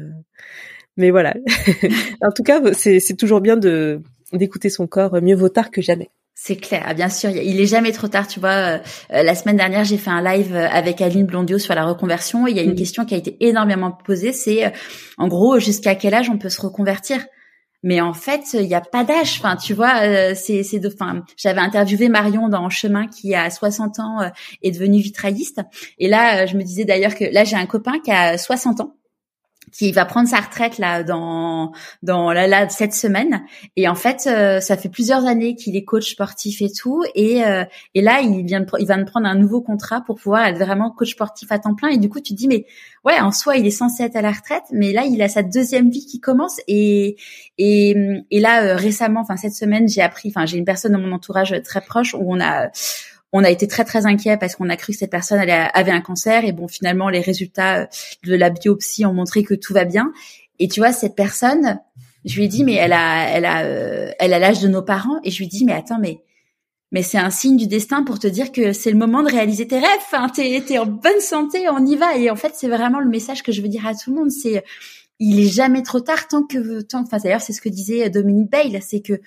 mais voilà. en tout cas, c'est toujours bien de d'écouter son corps. Mieux vaut tard que jamais. C'est clair, ah, bien sûr, il est jamais trop tard. Tu vois, euh, euh, la semaine dernière, j'ai fait un live euh, avec Aline Blondio sur la reconversion. Et il y a une mm. question qui a été énormément posée, c'est en gros jusqu'à quel âge on peut se reconvertir? Mais en fait, il n'y a pas d'âge. Enfin, tu vois, c'est c'est de. Enfin, j'avais interviewé Marion dans Chemin qui a 60 ans est devenu vitrailliste. Et là, je me disais d'ailleurs que là, j'ai un copain qui a 60 ans qui va prendre sa retraite là dans dans là, là cette semaine. Et en fait euh, ça fait plusieurs années qu'il est coach sportif et tout. Et euh, et là il vient de, il va de prendre un nouveau contrat pour pouvoir être vraiment coach sportif à temps plein. Et du coup tu te dis mais ouais en soi il est censé être à la retraite mais là il a sa deuxième vie qui commence. Et et et là euh, récemment enfin cette semaine j'ai appris enfin j'ai une personne dans mon entourage très proche où on a on a été très très inquiet parce qu'on a cru que cette personne avait un cancer et bon finalement les résultats euh, de la biopsie ont montré que tout va bien et tu vois cette personne je lui ai dit mais elle a elle a euh, elle a l'âge de nos parents et je lui ai dit mais attends mais mais c'est un signe du destin pour te dire que c'est le moment de réaliser tes rêves. Enfin, t'es es en bonne santé, on y va. Et en fait, c'est vraiment le message que je veux dire à tout le monde. C'est il est jamais trop tard tant que tant. Enfin, d'ailleurs, c'est ce que disait Dominique Bale, c'est que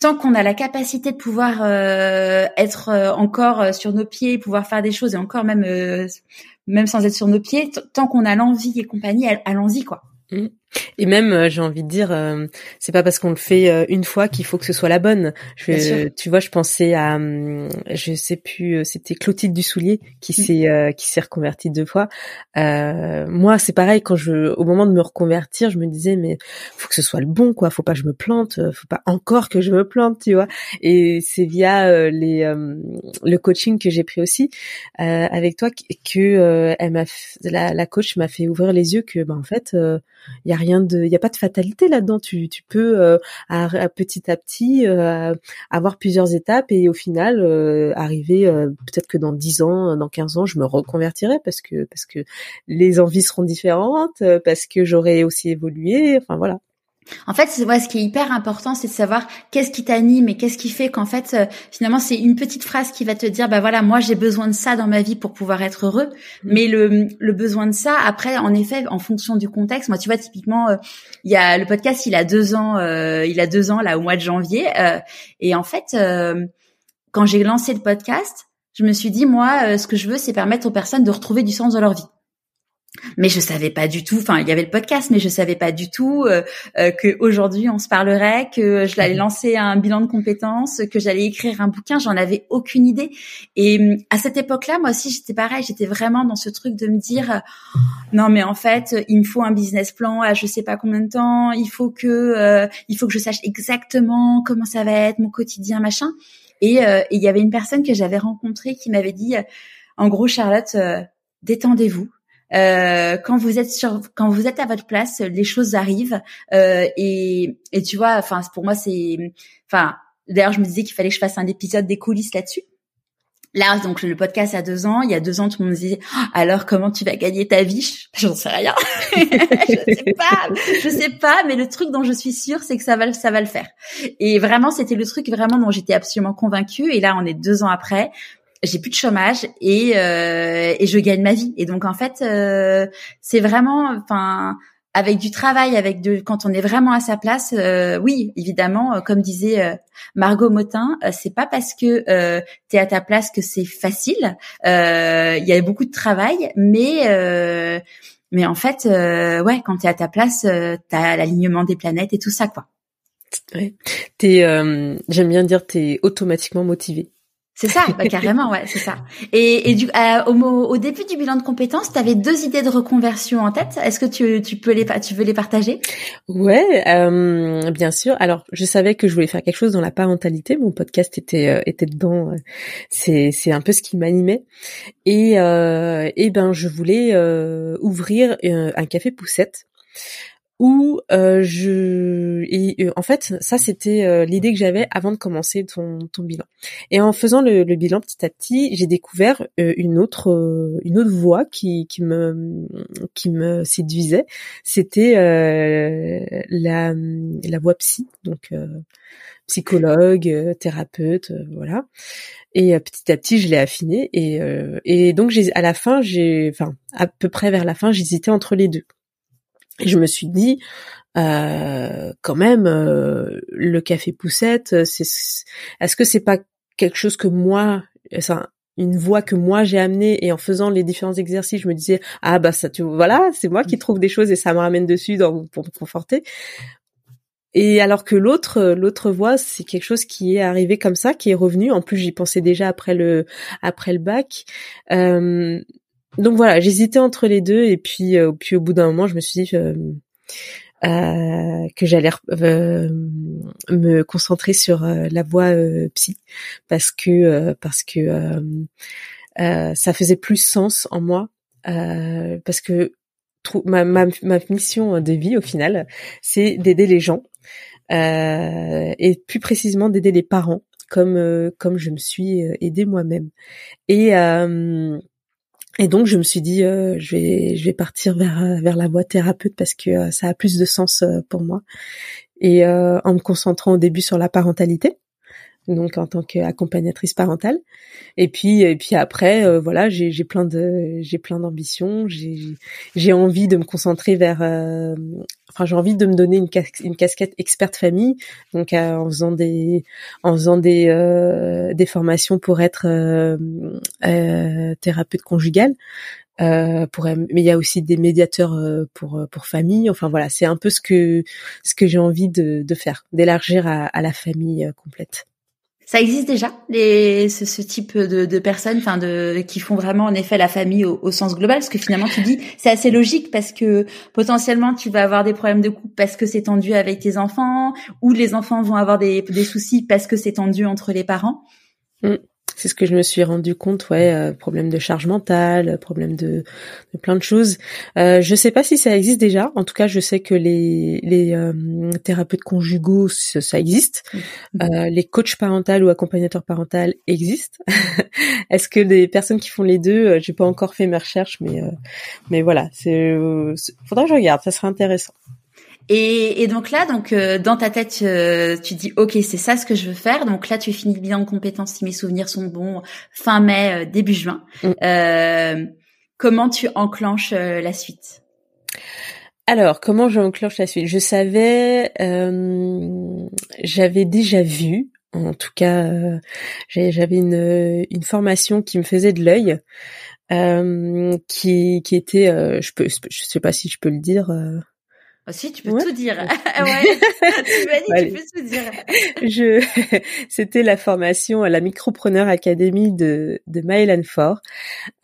tant qu'on a la capacité de pouvoir euh, être euh, encore euh, sur nos pieds, pouvoir faire des choses et encore même même sans être sur nos pieds, tant qu'on a l'envie et compagnie, allons-y quoi. Mmh. Et même, euh, j'ai envie de dire, euh, c'est pas parce qu'on le fait euh, une fois qu'il faut que ce soit la bonne. Je, tu vois, je pensais à, hum, je sais plus, c'était Clotilde Dussoulier qui mmh. s'est qui s'est reconvertie deux fois. moi, c'est pareil quand je, au moment de me reconvertir, je me disais mais faut que ce soit le bon quoi, faut pas que je me plante, faut pas encore que je me plante, tu vois. Et c'est via les le coaching que j'ai pris aussi avec toi que elle m'a, la, la coach m'a fait ouvrir les yeux que ben en fait il y a rien de, il y a pas de fatalité là-dedans. Tu, tu peux euh, petit à petit euh, avoir plusieurs étapes et au final euh, arriver peut-être que dans 10 ans, dans 15 ans, je me reconvertirai parce que parce que les envies seront différentes, parce que j'aurai aussi évolué. Enfin voilà. En fait, c'est ce qui est hyper important, c'est de savoir qu'est-ce qui t'anime et qu'est-ce qui fait qu'en fait, euh, finalement, c'est une petite phrase qui va te dire, bah voilà, moi j'ai besoin de ça dans ma vie pour pouvoir être heureux. Mmh. Mais le, le besoin de ça, après, en effet, en fonction du contexte, moi, tu vois, typiquement, euh, il y a le podcast, il a deux ans, euh, il a deux ans là au mois de janvier, et en fait, quand j'ai lancé le podcast, je me suis dit, moi, ce que je veux, c'est permettre aux personnes de retrouver du sens dans leur vie mais je savais pas du tout. Enfin, il y avait le podcast, mais je savais pas du tout euh, euh que aujourd'hui on se parlerait, que je l'allais lancer un bilan de compétences, que j'allais écrire un bouquin. J'en avais aucune idée. Et hum, à cette époque-là, moi aussi, j'étais pareil. J'étais vraiment dans ce truc de me dire, euh, non, mais en fait, il me faut un business plan à je sais pas combien de temps. Il faut que, euh, il faut que je sache exactement comment ça va être mon quotidien, machin. Et il y avait une personne que j'avais rencontrée qui m'avait dit, en gros, Charlotte, détendez-vous euh, quand vous êtes sur, quand vous êtes à votre place, les choses arrivent. Euh, et, et tu vois, enfin pour moi c'est, enfin d'ailleurs je me disais qu'il fallait que je fasse un épisode des coulisses là-dessus. Là, donc le podcast a deux ans. Il y a deux ans, tout le monde me disait oh, alors comment tu vas gagner ta vie? J'en sais rien. je sais pas. Je sais pas. Mais le truc dont je suis sûre, c'est que ça va, ça va le faire. Et vraiment, c'était le truc vraiment dont j'étais absolument convaincue. Et là, on est deux ans après j'ai plus de chômage et euh, et je gagne ma vie. Et donc en fait euh, c'est vraiment enfin avec du travail avec de quand on est vraiment à sa place euh, oui évidemment euh, comme disait euh, Margot Motin c'est pas parce que euh, tu es à ta place que c'est facile. Il y a beaucoup de travail mais mais en fait ouais quand tu es à ta place tu as l'alignement des planètes et tout ça quoi. Ouais. t'es j'aime bien dire t'es automatiquement motivé c'est ça, bah, carrément, ouais, c'est ça. Et, du, euh, au, au, début du bilan de compétences, tu avais deux idées de reconversion en tête. Est-ce que tu, tu peux les, tu veux les partager? Ouais, euh, bien sûr. Alors, je savais que je voulais faire quelque chose dans la parentalité. Mon podcast était euh, était dedans. C'est c'est un peu ce qui m'animait. Et et ben, je voulais ouvrir un café poussette où euh, je euh, en fait ça c'était euh, l'idée que j'avais avant de commencer ton, ton bilan. Et en faisant le, le bilan petit à petit j'ai découvert une autre une autre voie qui qui me qui me séduisait. C'était la la voie psy donc psychologue thérapeute voilà. Et petit à petit je l'ai affiné et et donc j'ai à la fin j'ai enfin à peu près vers la fin j'hésitais entre les deux et je me suis dit, euh, quand même, euh, le café poussette, c'est, est-ce que c'est pas quelque chose que moi, enfin, une voie que moi j'ai amenée et en faisant les différents exercices, je me disais ah bah ça tu voilà, c'est moi qui trouve des choses et ça me ramène dessus dans, pour me conforter. Et alors que l'autre, l'autre voie, c'est quelque chose qui est arrivé comme ça, qui est revenu. En plus, j'y pensais déjà après le après le bac. Euh, donc voilà, j'hésitais entre les deux et puis puis au bout d'un moment, je me suis dit euh, que j'allais euh, me concentrer sur euh, la voie psy parce que parce que ça faisait plus sens en moi parce que ma, ma, ma mission de vie au final c'est d'aider les gens et plus précisément d'aider les parents comme comme je me suis aidée moi-même. Et et donc je me suis dit euh, je vais je vais partir vers euh, vers la voie thérapeute parce que euh, ça a plus de sens pour moi. Et en me concentrant au début sur la parentalité donc en tant qu'accompagnatrice parentale. Et puis et puis après euh, voilà, j'ai plein de j'ai plein d'ambitions, j'ai j'ai envie de me concentrer vers euh, enfin j'ai envie de me donner une une casquette experte famille donc euh, en faisant des en faisant des des formations pour être thérapeute conjugale. pour mais il y a aussi des médiateurs pour pour famille enfin voilà c'est un peu ce que ce que j'ai envie de, de faire d'élargir à, à la famille complète ça existe déjà les ce, type de, personnes, qui font vraiment en effet la famille au, sens global, parce que finalement tu dis c'est assez logique parce que potentiellement tu vas avoir des problèmes de couple parce que c'est tendu avec tes enfants, ou les enfants vont avoir des, des soucis parce que c'est tendu entre les parents. Mm c'est ce que je me suis rendu compte, ouais, euh, problème de charge mentale, problème de, de plein de choses. Euh, je sais pas si ça existe déjà. En tout cas, je sais que les, les euh, thérapeutes conjugaux, ça, existe. Mmh. Euh, les coachs parentaux ou accompagnateurs parentaux existent. Est-ce que les personnes qui font les deux, j'ai pas encore fait mes recherches, mais mais voilà, c'est faudra que je regarde. Ça serait intéressant. Et, et, donc là, donc euh, dans ta tête, euh, tu dis ok, c'est ça ce que je veux faire. Donc là, tu finis bien en compétence si mes souvenirs sont bons, fin mai, euh, début juin. Mm. comment tu enclenches la suite? Alors, comment j'enclenche la suite? Je savais, j'avais déjà vu. En tout cas, j'avais une, une formation qui me faisait de l'œil, qui, qui était, je peux, je sais pas si je peux le dire si, tu peux tout dire. ouais. tu, peux tout dire. Je, c'était la formation à la Micropreneur Academy de, de Maëlan Fort,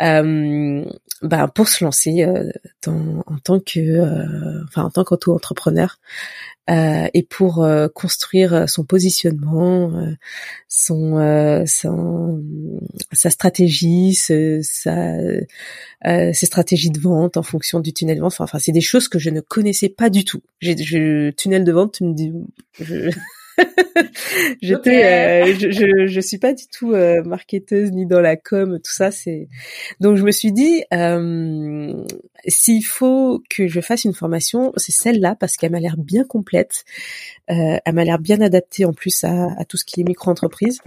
euh, ben, pour se lancer euh, dans, en tant que, euh, enfin, en tant qu'auto-entrepreneur. Euh, et pour euh, construire son positionnement, euh, son, son, sa stratégie, sa, ses stratégies de vente en fonction du tunnel de vente. Enfin, c'est des choses que je ne connaissais pas du tout. J'ai, tunnel de vente, tu me dis, je, J'étais, euh, je, je, je, suis pas du tout euh, marketeuse ni dans la com, tout ça. C'est donc je me suis dit, euh, s'il faut que je fasse une formation, c'est celle-là parce qu'elle m'a l'air bien complète, euh, elle m'a l'air bien adaptée en plus à, à tout ce qui est micro-entreprise.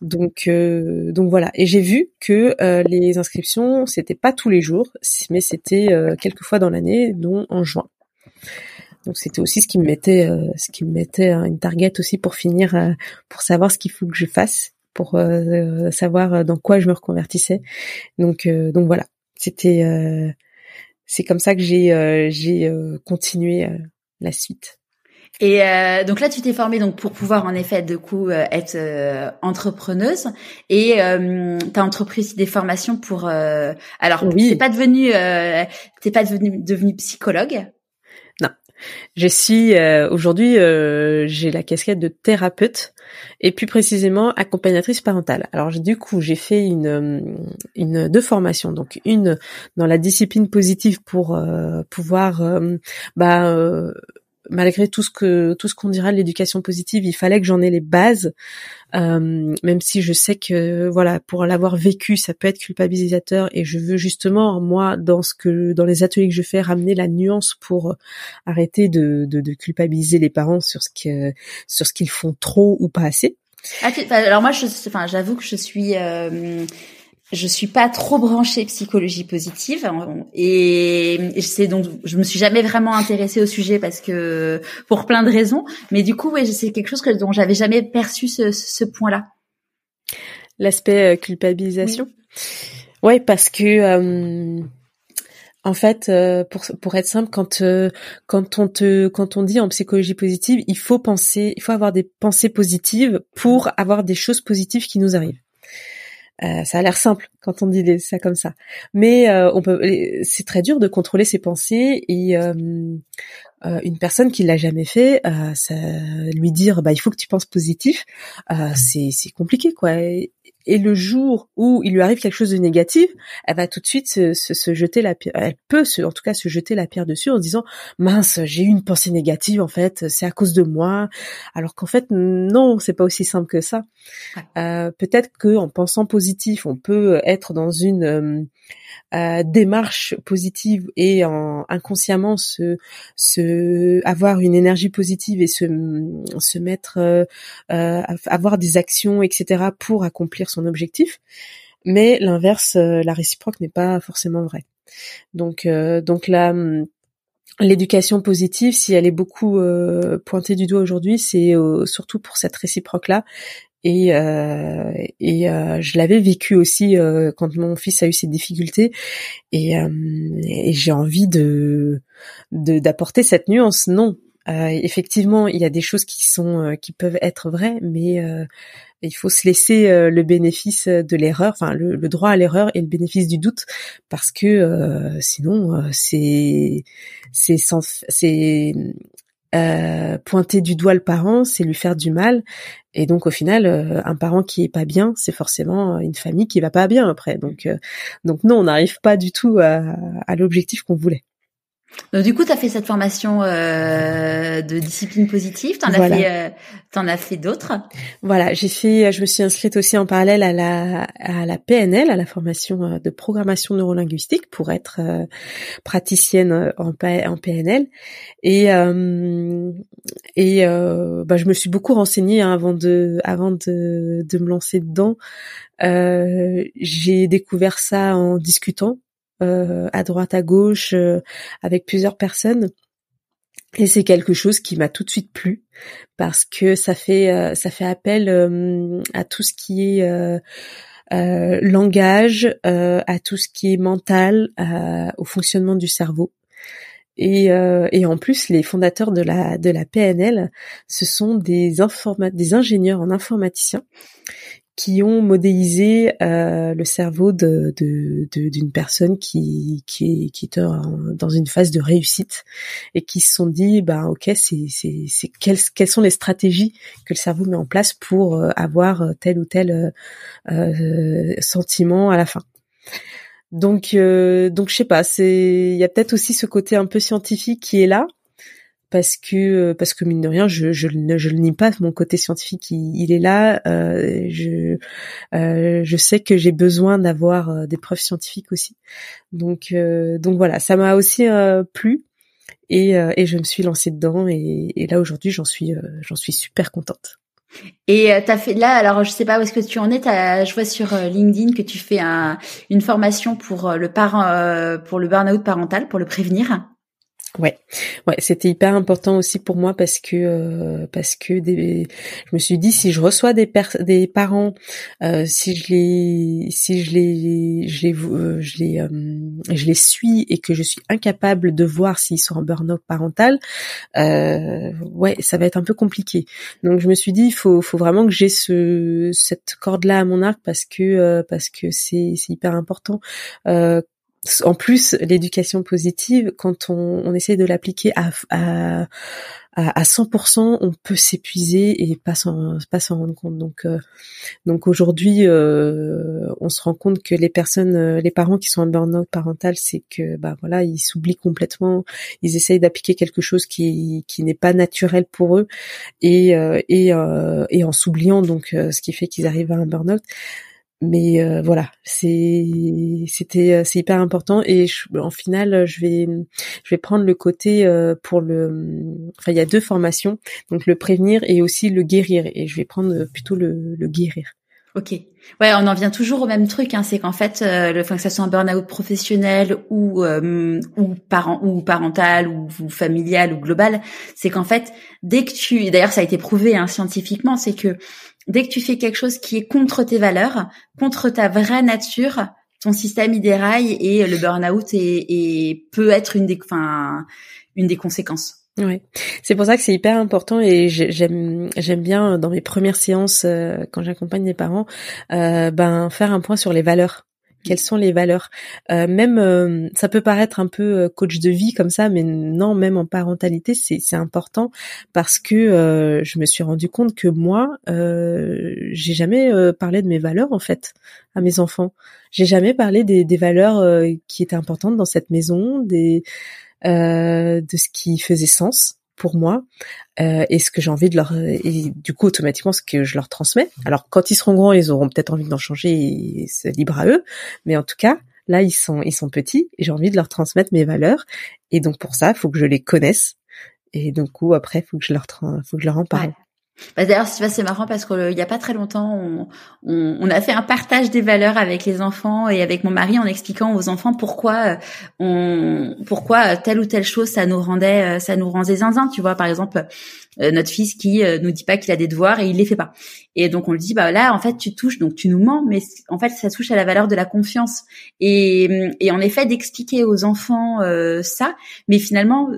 Donc euh, donc voilà. Et j'ai vu que les inscriptions c'était pas tous les jours, mais c'était quelques fois dans l'année, dont en juin. Donc c'était aussi ce qui me mettait, euh, ce qui me mettait une target aussi pour finir, euh, pour savoir ce qu'il faut que je fasse, pour euh, savoir dans quoi je me reconvertissais. Donc donc voilà, c'était, c'est comme ça que j'ai j'ai continué la suite. Et donc là, tu t'es formée donc pour pouvoir en effet de coup être entrepreneuse et euh, tu as entrepris des formations pour. alors, oui. t'es pas devenu, t'es pas devenu, devenu psychologue. Je suis euh, aujourd'hui, euh, j'ai la casquette de thérapeute et plus précisément accompagnatrice parentale. Alors du coup, j'ai fait une, euh, une deux formations, donc une dans la discipline positive pour pouvoir bah, malgré tout ce que tout ce qu'on dira de l'éducation positive, il fallait que j'en ai les bases, euh, même si je sais que voilà pour l'avoir vécu, ça peut être culpabilisateur et je veux justement moi dans ce que dans les ateliers que je fais ramener la nuance pour arrêter de, de, de culpabiliser les parents sur ce que sur ce qu'ils font trop ou pas assez. Ah, alors moi, je, enfin, j'avoue que je suis euh, je suis pas trop branchée psychologie positive et c'est donc je me suis jamais vraiment intéressée au sujet parce que pour plein de raisons mais du coup ouais c'est quelque chose que dont j'avais jamais perçu ce, ce point-là. L'aspect euh, culpabilisation. Oui. ouais parce que euh, en fait euh, pour pour être simple quand quand on te quand on dit en psychologie positive il faut penser il faut avoir des pensées positives pour avoir des choses positives qui nous arrivent Euh, ça a l'air simple quand on dit ça comme ça, mais euh, on peut. C'est très dur de contrôler ses pensées et euh, une personne qui l'a jamais fait, ça lui dire bah il faut que tu penses positif, c'est compliqué quoi. Le jour où il lui arrive quelque chose de négatif, elle va tout de suite se, se, jeter la pierre. Elle peut, se, en tout cas, se jeter la pierre dessus en se disant mince, j'ai eu une pensée négative. En fait, c'est à cause de moi. Alors qu'en fait, non, c'est pas aussi simple que ça. Euh, Peut-être que en pensant positif, on peut être dans une euh, euh, démarche positive et en, inconsciemment se, se avoir une énergie positive et se se mettre euh, euh avoir des actions etc pour accomplir son objectif mais l'inverse euh, la réciproque n'est pas forcément vrai donc donc là L'éducation positive, si elle est beaucoup pointée du doigt aujourd'hui, c'est surtout pour cette réciproque-là. Et, euh, et euh, je l'avais vécu aussi euh, quand mon fils a eu ses difficultés. Et, et j'ai envie de d'apporter cette nuance. Non effectivement il y a des choses qui sont qui peuvent être vraies mais il faut se laisser le bénéfice de l'erreur, enfin le, droit à l'erreur et le bénéfice du doute, parce que sinon c'est c'est c'est euh, pointer du doigt le parent, c'est lui faire du mal. Et donc au final, euh, un parent qui est pas bien, c'est forcément une famille qui va pas bien après. Donc, euh, donc non, on n'arrive pas du tout à l'objectif qu'on voulait. Donc, du coup, tu as fait cette formation euh, de discipline positive. T'en as fait, euh, t'en as fait d'autres. Voilà, j'ai fait, je me suis inscrite aussi en parallèle à la à la PNL, à la formation euh, de programmation neurolinguistique pour être euh, praticienne en, en PNL. Et et bah, je me suis beaucoup renseignée hein, avant de avant de de me lancer dedans. j'ai découvert ça en discutant euh, à droite à gauche euh, avec plusieurs personnes. Et c'est quelque chose qui m'a tout de suite plu parce que ça fait euh, ça fait appel à tout ce qui est langage, à tout ce qui est mental, au fonctionnement du cerveau. Et, et, en plus, les fondateurs de la de la PNL, ce sont des des ingénieurs en informaticiens qui ont modélisé euh, le cerveau de, d'une de, personne qui qui est, qui est dans une phase de réussite et qui se sont dit bah ok c'est c'est c'est quelles quelles sont les stratégies que le cerveau met en place pour euh, avoir tel ou tel euh, sentiment à la fin. Donc donc je sais pas c'est il y a peut-être aussi ce côté un peu scientifique qui est là parce que euh, parce que mine de rien je je ne je le nie pas mon côté scientifique il, est là euh, je euh, je sais que j'ai besoin d'avoir euh, des preuves scientifiques aussi donc euh, donc voilà ça m'a aussi plu et et je me suis lancée dedans et, et là aujourd'hui j'en suis j'en suis super contente et t'as fait là, alors je sais pas où est-ce que tu en es. Je vois sur LinkedIn que tu fais un, une formation pour le parent, pour le burn-out parental, pour le prévenir. Ouais, ouais, c'était hyper important aussi pour moi parce que euh, parce que des, je me suis dit si je reçois des des parents, euh, si je les si je les je les euh, je les je les suis et que je suis incapable de voir s'ils sont en burn-out parental, ouais, ça va être un peu compliqué. Donc je me suis dit il faut faut vraiment que j'ai ce cette corde là à mon arc parce que parce que c'est c'est hyper important en plus, l'éducation positive, quand on, on essaie de l'appliquer à, à, à 100%, on peut s'épuiser et pas s'en pas s'en rendre compte. Donc euh, donc aujourd'hui, euh, on se rend compte que les personnes, euh, les parents qui sont en burn-out parental, c'est que bah voilà, ils s'oublient complètement. Ils essayent d'appliquer quelque chose qui qui n'est pas naturel pour eux et et et en s'oubliant donc ce qui fait qu'ils arrivent à un burn-out mais euh, voilà, c'est c'était euh, c'est hyper important et en final je vais je vais prendre le côté euh, pour le enfin il y a deux formations donc le prévenir et aussi le guérir et je vais prendre plutôt le, le guérir. Ok. Ouais, on en vient toujours au même truc, hein, c'est qu'en fait, le fait que ça soit un burn-out professionnel ou ou parent ou parental ou, ou, familial ou global, c'est qu'en fait, dès que tu, d'ailleurs ça a été prouvé hein, scientifiquement, c'est que dès que tu fais quelque chose qui est contre tes valeurs, contre ta vraie nature, ton système y déraille et le burn-out est, peut être une des, enfin, une des conséquences. Ouais, c'est pour ça que c'est hyper important et j'aime j'aime bien dans mes premières séances quand j'accompagne les parents, ben faire un point sur les valeurs quelles sont les valeurs euh, Même, euh, ça peut paraître un peu euh, coach de vie comme ça, mais non, même en parentalité, c'est important parce que je me suis rendu compte que moi, j'ai jamais parlé de mes valeurs en fait à mes enfants. J'ai jamais parlé des, des valeurs qui étaient importantes dans cette maison, des de ce qui faisait sens pour moi euh, et ce que j'ai envie de leur et du coup automatiquement ce que je leur transmets. Alors quand ils seront grands, ils auront peut-être envie d'en changer et c'est libre à eux, mais en tout cas là ils sont ils sont petits et j'ai envie de leur transmettre mes valeurs. Et donc pour ça il faut que je les connaisse. Et donc coup après faut que je leur faut que je leur en parle. Bah D'ailleurs, c'est marrant parce qu'il n'y a pas très longtemps, on, on, on, a fait un partage des valeurs avec les enfants et avec mon mari en expliquant aux enfants pourquoi euh, on, pourquoi telle ou telle chose ça nous rendait, euh, ça nous rendait zinzin. Tu vois, par exemple, euh, notre fils qui nous dit pas qu'il a des devoirs et il les fait pas. Et donc on lui dit bah là en fait tu touches donc tu nous mens, mais en fait ça touche à la valeur de la confiance. Et, et en effet d'expliquer aux enfants ça, mais finalement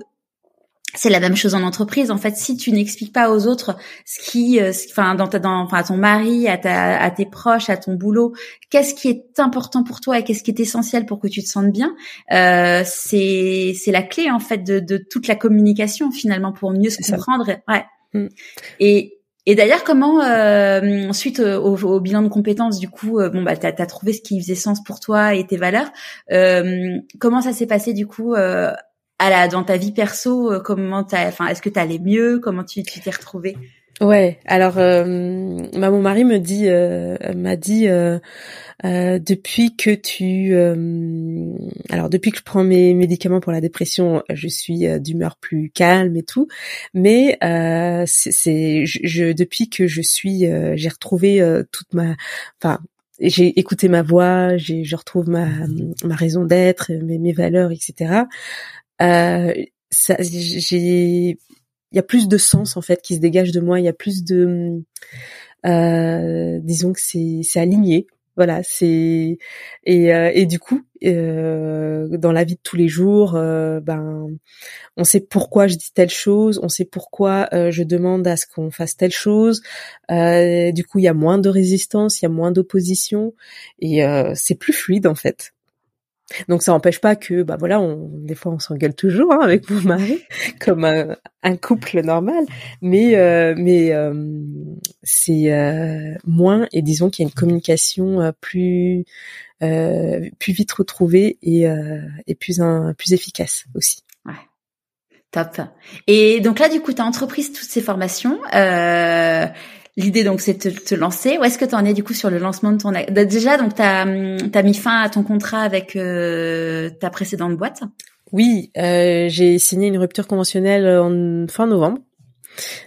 c'est la même chose en entreprise. En fait, si tu n'expliques pas aux autres ce qui, euh, enfin, dans ta, dans, enfin, à ton mari, à ta, à tes proches, à ton boulot, qu'est-ce qui est important pour toi et qu'est-ce qui est essentiel pour que tu te sentes bien, euh, c'est, c'est la clé en fait de, de toute la communication finalement pour mieux se comprendre. Ouais. Mm. Et et d'ailleurs, comment euh, suite au, au, bilan de compétences, du coup, euh, bon bah t'as as trouvé ce qui faisait sens pour toi et tes valeurs. Euh, comment ça s'est passé du coup euh, à dans ta vie perso, euh, comment t'as, enfin, est-ce que t'allais mieux? Comment tu t'es retrouvée? Ouais, alors euh, bah, mon mari me dit, euh, m'a dit euh, euh depuis que tu, alors depuis que je prends mes médicaments pour la dépression, je suis d'humeur plus calme et tout, mais c'est, je, depuis que je suis, j'ai retrouvé toute ma, enfin j'ai écouté ma voix, j'ai, je retrouve ma, ma raison d'être, mes, mes valeurs, etc euh, j'ai, il y a plus de sens en fait qui se dégage de moi. Il y a plus de, euh, disons que c'est, c'est aligné. Voilà, c'est et, euh, et du coup, euh, dans la vie de tous les jours, euh, ben, on sait pourquoi je dis telle chose, on sait pourquoi euh, je demande à ce qu'on fasse telle chose. du coup, il y a moins de résistance, il y a moins d'opposition et c'est plus fluide en fait. Donc ça n'empêche pas que, bah voilà, on, des fois on s'engueule toujours hein, avec mon mari, comme un, couple normal, mais euh, mais euh, c'est euh, moins et disons qu'il y a une communication plus plus vite retrouvée et et plus un, plus efficace aussi. Ouais. Top. Et donc là, du coup, tu as entrepris toutes ces formations. Euh, L'idée donc c'est de te, lancer. Où est-ce que tu en es du coup sur le lancement de ton bah, déjà donc tu as, as, mis fin à ton contrat avec euh, ta précédente boîte? Oui, euh, j'ai signé une rupture conventionnelle en fin novembre.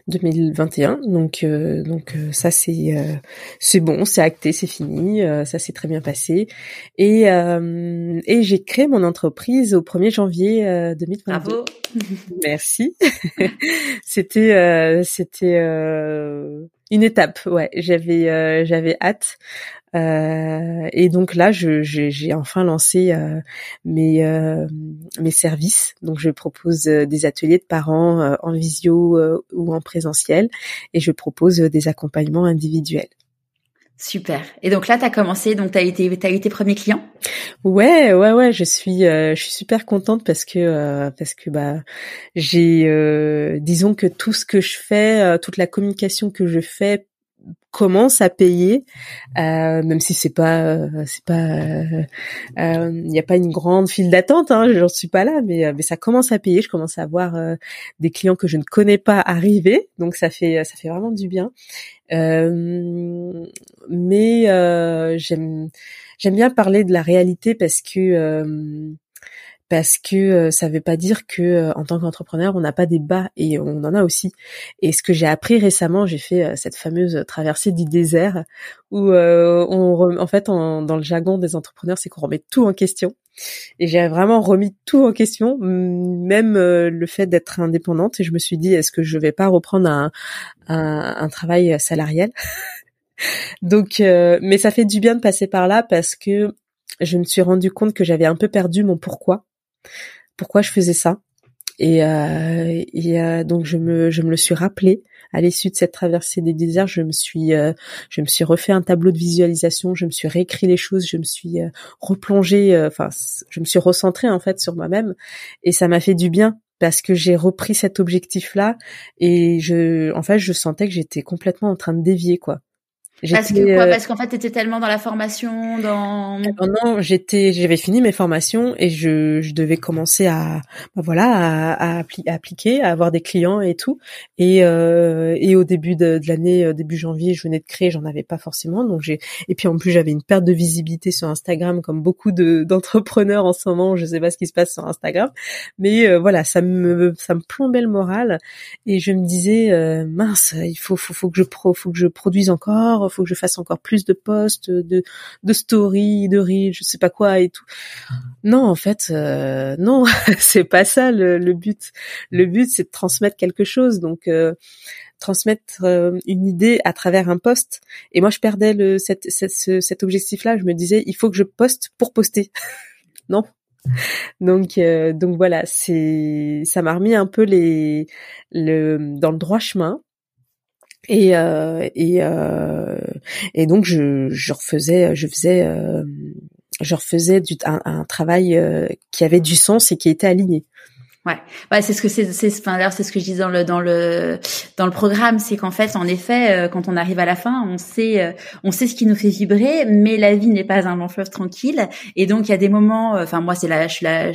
2021 donc euh, donc euh, ça c'est euh, c'est bon c'est acté c'est fini ça s'est très bien passé. Et et j'ai créé mon entreprise au 1er janvier 2022 Bravo. Merci. C'était c'était une étape, ouais. J'avais euh, j'avais hâte. Euh, et donc là, j'ai enfin lancé euh, mes mes services. Donc je propose des ateliers de parents en visio ou en présentiel, et je propose des accompagnements individuels. Super. Et donc là, tu as commencé, donc tu as été, eu tes premiers clients? Ouais, ouais, ouais. Je suis, je suis super contente parce que parce que bah j'ai, disons que tout ce que je fais, toute la communication que je fais commence à payer, euh, même si c'est pas, c'est pas, il n'y a pas une grande file d'attente, hein, j'en suis pas là, mais mais ça commence à payer. Je commence à avoir des clients que je ne connais pas arriver, donc ça fait ça fait vraiment du bien. Euh, mais euh, j'aime j'aime bien parler de la réalité parce que euh, parce que ça veut pas dire que en tant qu'entrepreneur on n'a pas des bas et on en a aussi. Et ce que j'ai appris récemment, j'ai fait cette fameuse traversée du désert où on en fait dans le jargon des entrepreneurs, c'est qu'on remet tout en question. Et j'ai vraiment remis tout en question, même euh, le fait d'être indépendante. Et je me suis dit, est-ce que je vais pas reprendre un, un, un travail salarial? Donc, euh, mais ça fait du bien de passer par là parce que je me suis rendu compte que j'avais un peu perdu mon pourquoi, pourquoi je faisais ça. Et, euh, et euh, donc je me je me le suis rappelé à l'issue de cette traversée des déserts. Je me suis euh, je me suis refait un tableau de visualisation. Je me suis réécrit les choses. Je me suis replongée. Enfin, je me suis recentrée en fait sur moi-même et ça m'a fait du bien parce que j'ai repris cet objectif là et je en fait je sentais que j'étais complètement en train de dévier quoi parce que quoi? euh, Parce qu'en fait, t'étais tellement dans la formation, dans. Non, non, j'étais, j'avais fini mes formations et je, je devais commencer à, bah voilà, à, à, appliquer, à avoir des clients et tout. Et euh, et au début de, de l'année, euh, début janvier, je venais de créer, j'en avais pas forcément. Donc j'ai, et puis en plus j'avais une perte de visibilité sur Instagram, comme beaucoup de d'entrepreneurs en ce moment. Je sais pas ce qui se passe sur Instagram, mais euh, voilà, ça me ça me plombait le moral et je me disais mince, il faut faut faut que je pro, faut que je produise encore faut que je fasse encore plus de posts, de de stories, de reels, je sais pas quoi et tout. Non, en fait, euh, non, c'est pas ça le, but. Le but, c'est de transmettre quelque chose. Donc euh, transmettre euh, une idée à travers un post. Et moi, je perdais le cet, cet objectif-là. Je me disais, il faut que je poste pour poster. non, donc donc voilà, c'est ça m'a remis un peu les le dans le droit chemin et euh, et euh, et donc je je refaisais je faisais euh, je refaisais du, un, un travail euh, qui avait du sens et qui était aligné. Ouais, ouais, c'est ce que c'est, c'est, enfin, d'ailleurs, c'est ce que je disais dans le dans le dans le programme, c'est qu'en fait, en effet, euh, quand on arrive à la fin, on sait on sait ce qui nous fait vibrer, mais la vie n'est pas un long fleuve tranquille, et donc il y a des moments, enfin moi c'est là, je suis là,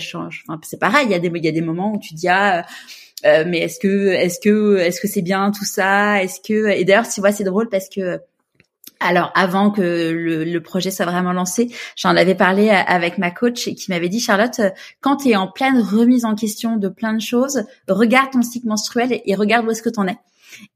c'est pareil, il y a des il y a des moments où tu dis ah euh, mais est-ce que est-ce que est-ce que c'est bien tout ça? Est-ce que et d'ailleurs tu vois c'est drôle parce que alors avant que le, le, projet soit vraiment lancé, j'en avais parlé avec ma coach qui m'avait dit Charlotte, quand tu es en pleine remise en question de plein de choses, regarde ton cycle menstruel et regarde où est-ce que tu en es.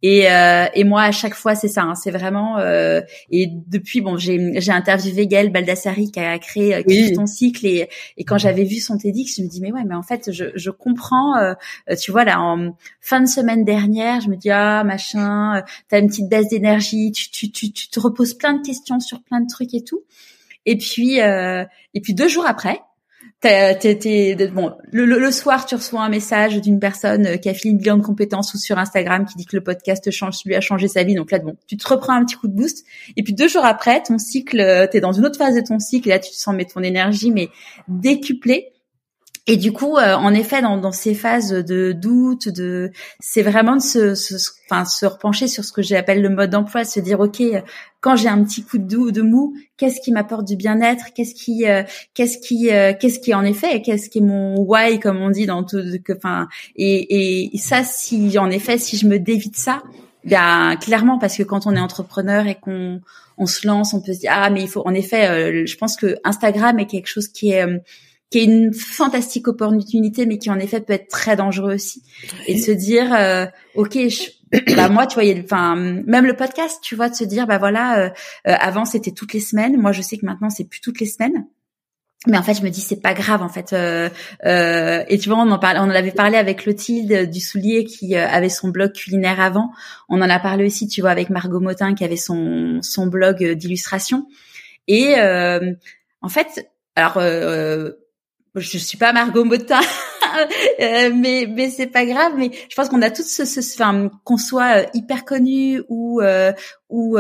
Et, euh, et moi, à chaque fois, c'est ça. Hein, c'est vraiment. Euh, et depuis, bon, j'ai j'ai interviewé Gaëlle Baldassari qui a créé euh, qui ton cycle et, et quand j'avais vu son TEDx, je me dis mais ouais, mais en fait, je, je comprends. Euh, tu vois là, en fin de semaine dernière, je me dis ah machin, euh, t'as une petite baisse d'énergie, tu, tu tu tu te reposes plein de questions sur plein de trucs et tout. Et puis euh, et puis deux jours après, T'es, bon, le, soir, tu reçois un message d'une personne euh, qui a fini une bilan de compétences ou sur Instagram qui dit que le podcast lui a changé sa vie. Donc là, bon, tu te reprends un petit coup de boost. Et puis deux jours après, ton cycle, euh, t'es dans une autre phase de ton cycle. Et là, tu te sens mettre ton énergie, mais décuplée. Et du coup, euh, en effet, dans, dans, ces phases de doute, de, c'est vraiment de se, se, enfin, se repencher sur ce que j'appelle le mode d'emploi, se dire, ok, quand j'ai un petit coup de doux, de mou, qu'est-ce qui m'apporte du bien-être, qu'est-ce qui, euh, qu'est-ce qui, euh, qu'est-ce qui en effet, qu'est-ce qui est mon why, comme on dit dans tout, que, enfin, et, et ça, si en effet, si je me dévite ça, bien clairement, parce que quand on est entrepreneur et qu'on on se lance, on peut se dire ah mais il faut, en effet, je pense que Instagram est quelque chose qui est qui est une fantastique opportunité, mais qui en effet peut être très dangereux aussi. Et de se dire, euh, ok, bah moi, tu vois, enfin, même le podcast, tu vois, de se dire, bah voilà, euh, euh, avant c'était toutes les semaines. Moi, je sais que maintenant c'est plus toutes les semaines. Mais en fait, je me dis c'est pas grave en fait. et tu vois, on en parlait, on en avait parlé avec Clotilde du Soulier qui avait son blog culinaire avant. On en a parlé aussi, tu vois, avec Margot Motin qui avait son son blog d'illustration. Et en fait, alors je suis pas Margot Motin, euh, mais mais c'est pas grave. Mais je pense qu'on a tous ce, ce enfin, qu'on soit euh, hyper connu ou euh, ou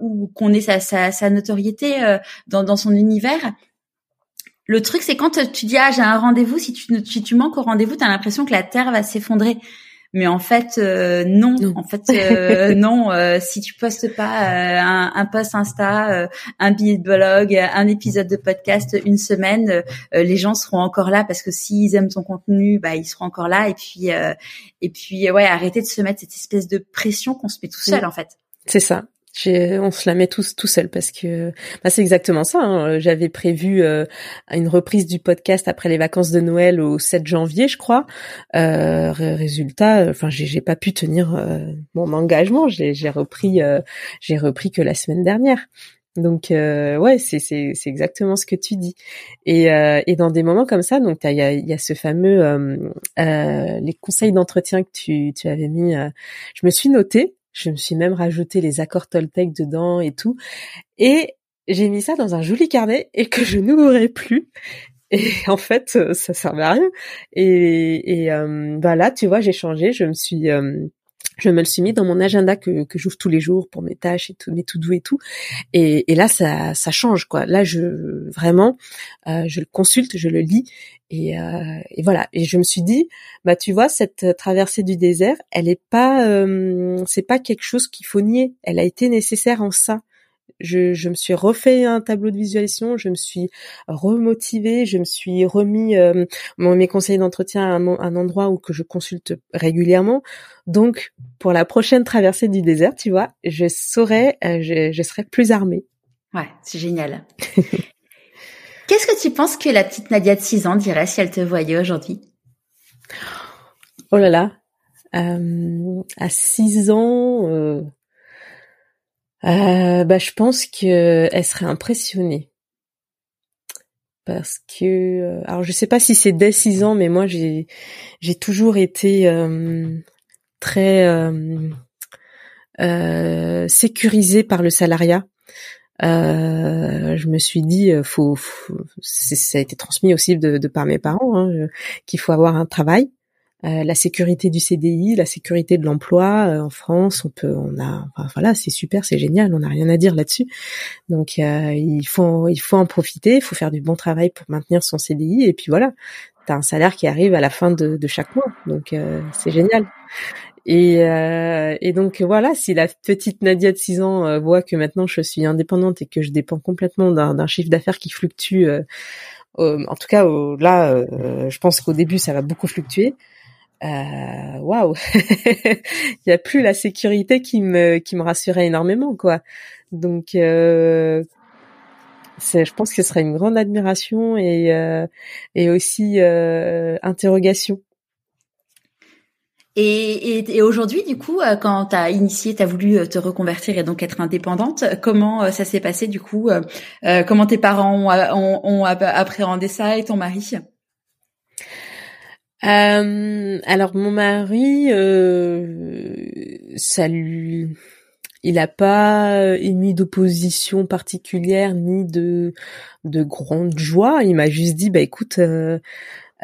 ou qu'on ait sa, sa, sa notoriété dans dans son univers. Le truc, c'est quand tu dis ah j'ai un rendez-vous, si tu si tu manques au rendez-vous, t'as l'impression que la terre va s'effondrer mais en fait euh, non. en fait euh, non euh, si tu postes pas un, un, post Insta un billet de blog un épisode de podcast une semaine les gens seront encore là parce que s'ils aiment ton contenu bah ils seront encore là. Et puis et puis ouais arrêter de se mettre cette espèce de pression qu'on se met tout seul en fait. C'est ça on se la met tous tout seul parce que bah, c'est exactement ça. Hein. J'avais prévu euh, une reprise du podcast après les vacances de Noël au 7 janvier, je crois. Euh, résultat, enfin j'ai pas pu tenir euh, mon engagement. J'ai repris, j'ai repris que la semaine dernière. Donc ouais, c'est c'est c'est exactement ce que tu dis. Et et dans des moments comme ça, donc il y a il y a ce fameux les conseils d'entretien que tu tu avais mis. je me suis noté je me suis même rajouté les accords Toltec dedans et tout. Et j'ai mis ça dans un joli carnet et que je n'ouvrirai plus. Et en fait, ça servait à rien. Et, et bah là, tu vois, j'ai changé. Je me suis je me le suis mis dans mon agenda que, que j'ouvre tous les jours pour mes tâches et tout, mes tout doux et tout. Et, et là, ça, ça change quoi. Là, je vraiment, euh, je le consulte, je le lis et, euh, et, voilà. Et je me suis dit, bah tu vois, cette traversée du désert, elle est pas, euh, c'est pas quelque chose qu'il faut nier. Elle a été nécessaire en ça je, je, me suis refait un tableau de visualisation, je me suis remotivée, je me suis remis euh, mes conseils d'entretien à un, endroit où que je consulte régulièrement. Donc, pour la prochaine traversée du désert, tu vois, je saurais, euh, je, je serai plus armée. Ouais, c'est génial. Qu'est-ce que tu penses que la petite Nadia de 6 ans dirait si elle te voyait aujourd'hui? Oh là là, euh, à 6 ans, euh, euh, bah, je pense que elle serait impressionnée parce que euh, alors je sais pas si c'est dès 6 ans mais moi j'ai j'ai toujours été euh, très euh, sécurisée par le salariat. je me suis dit faut, faut ça a été transmis aussi de, de par mes parents hein, qu'il faut avoir un travail euh, la sécurité du CDI, la sécurité de l'emploi euh, en France, on peut, on a, voilà, c'est super, c'est génial, on n'a rien à dire là-dessus. Donc euh, il faut, il faut en profiter, il faut faire du bon travail pour maintenir son CDI et puis voilà, t'as un salaire qui arrive à la fin de, chaque mois, donc c'est génial. Et, et, donc voilà, si la petite Nadia de 6 ans voit que maintenant je suis indépendante et que je dépends complètement d'un n'y d'affaires qui fluctue, en tout cas là, je pense qu'au début ça va beaucoup fluctuer euh, waouh, il y a plus la sécurité qui me qui me rassurait énormément quoi. Donc euh, je pense que ce serait une grande admiration et euh, et aussi euh, interrogation. Et, et, et aujourd'hui, du coup, euh, quand tu as initié, tu as voulu te reconvertir et donc être indépendante, comment ça s'est passé du coup Comment tes parents ont, ont, ont appréhendé ça et ton mari? Euh, alors mon mari, euh, ça lui, il a pas émis d'opposition particulière ni de de grande joie. Il m'a juste dit, bah écoute, euh,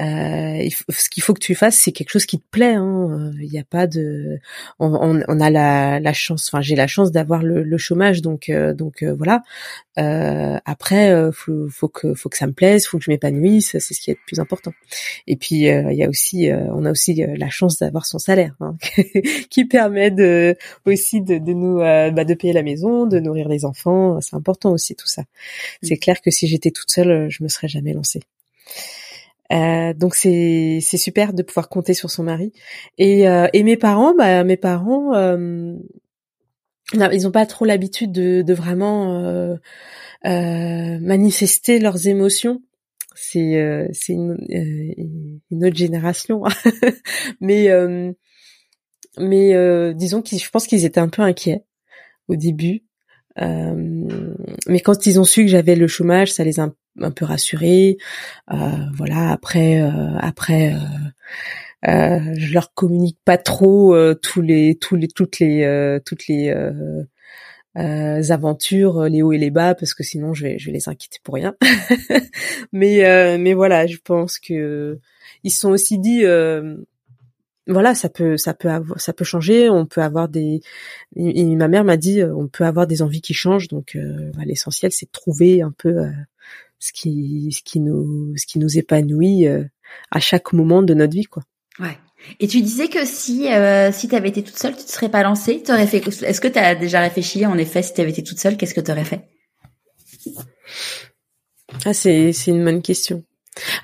euh, ce qu'il faut que tu fasses, c'est quelque chose qui te plaît. Hein. Il n'y a pas de, on, on, on a la, la, chance. Enfin, j'ai la chance d'avoir le, le, chômage, donc euh, donc euh, voilà. Euh, après, faut, faut que faut que ça me plaise, faut que je m'épanouisse. C'est ce qui est le plus important. Et puis il y a aussi, on a aussi la chance d'avoir son salaire, hein, qui permet de aussi de, de nous bah, de payer la maison, de nourrir les enfants. C'est important aussi tout ça. C'est clair que si j'étais toute seule, je me serais jamais lancée. Euh, donc c'est super de pouvoir compter sur son mari. Et euh, et mes parents bah mes parents euh, ils ont pas trop l'habitude de de vraiment euh, euh, manifester leurs émotions. C'est c'est une, une autre génération mais mais disons qu'ils je pense qu'ils étaient un peu inquiets au début. Mais quand ils ont su que j'avais le chômage ça les a un peu rassurée. Euh, voilà. Après, euh, après, euh, euh, je leur communique pas trop tous les, tous les, toutes les, toutes les aventures, les hauts et les bas, parce que sinon je vais, je vais les inquiéter pour rien. mais, mais voilà, je pense que ils sont aussi dit voilà, ça peut, ça peut, ça peut changer. On peut avoir des. Et ma mère m'a dit, on peut avoir des envies qui changent. Donc, bah, l'essentiel, c'est de trouver un peu ce qui ce qui nous ce qui nous épanouit euh, à chaque moment de notre vie quoi. Ouais. Et tu disais que si euh, si tu avais été toute seule, tu te serais pas lancée, tu aurais fait Est-ce que tu as déjà réfléchi en effet si tu avais été toute seule, qu'est-ce que tu aurais fait? Ah c'est c'est une bonne question.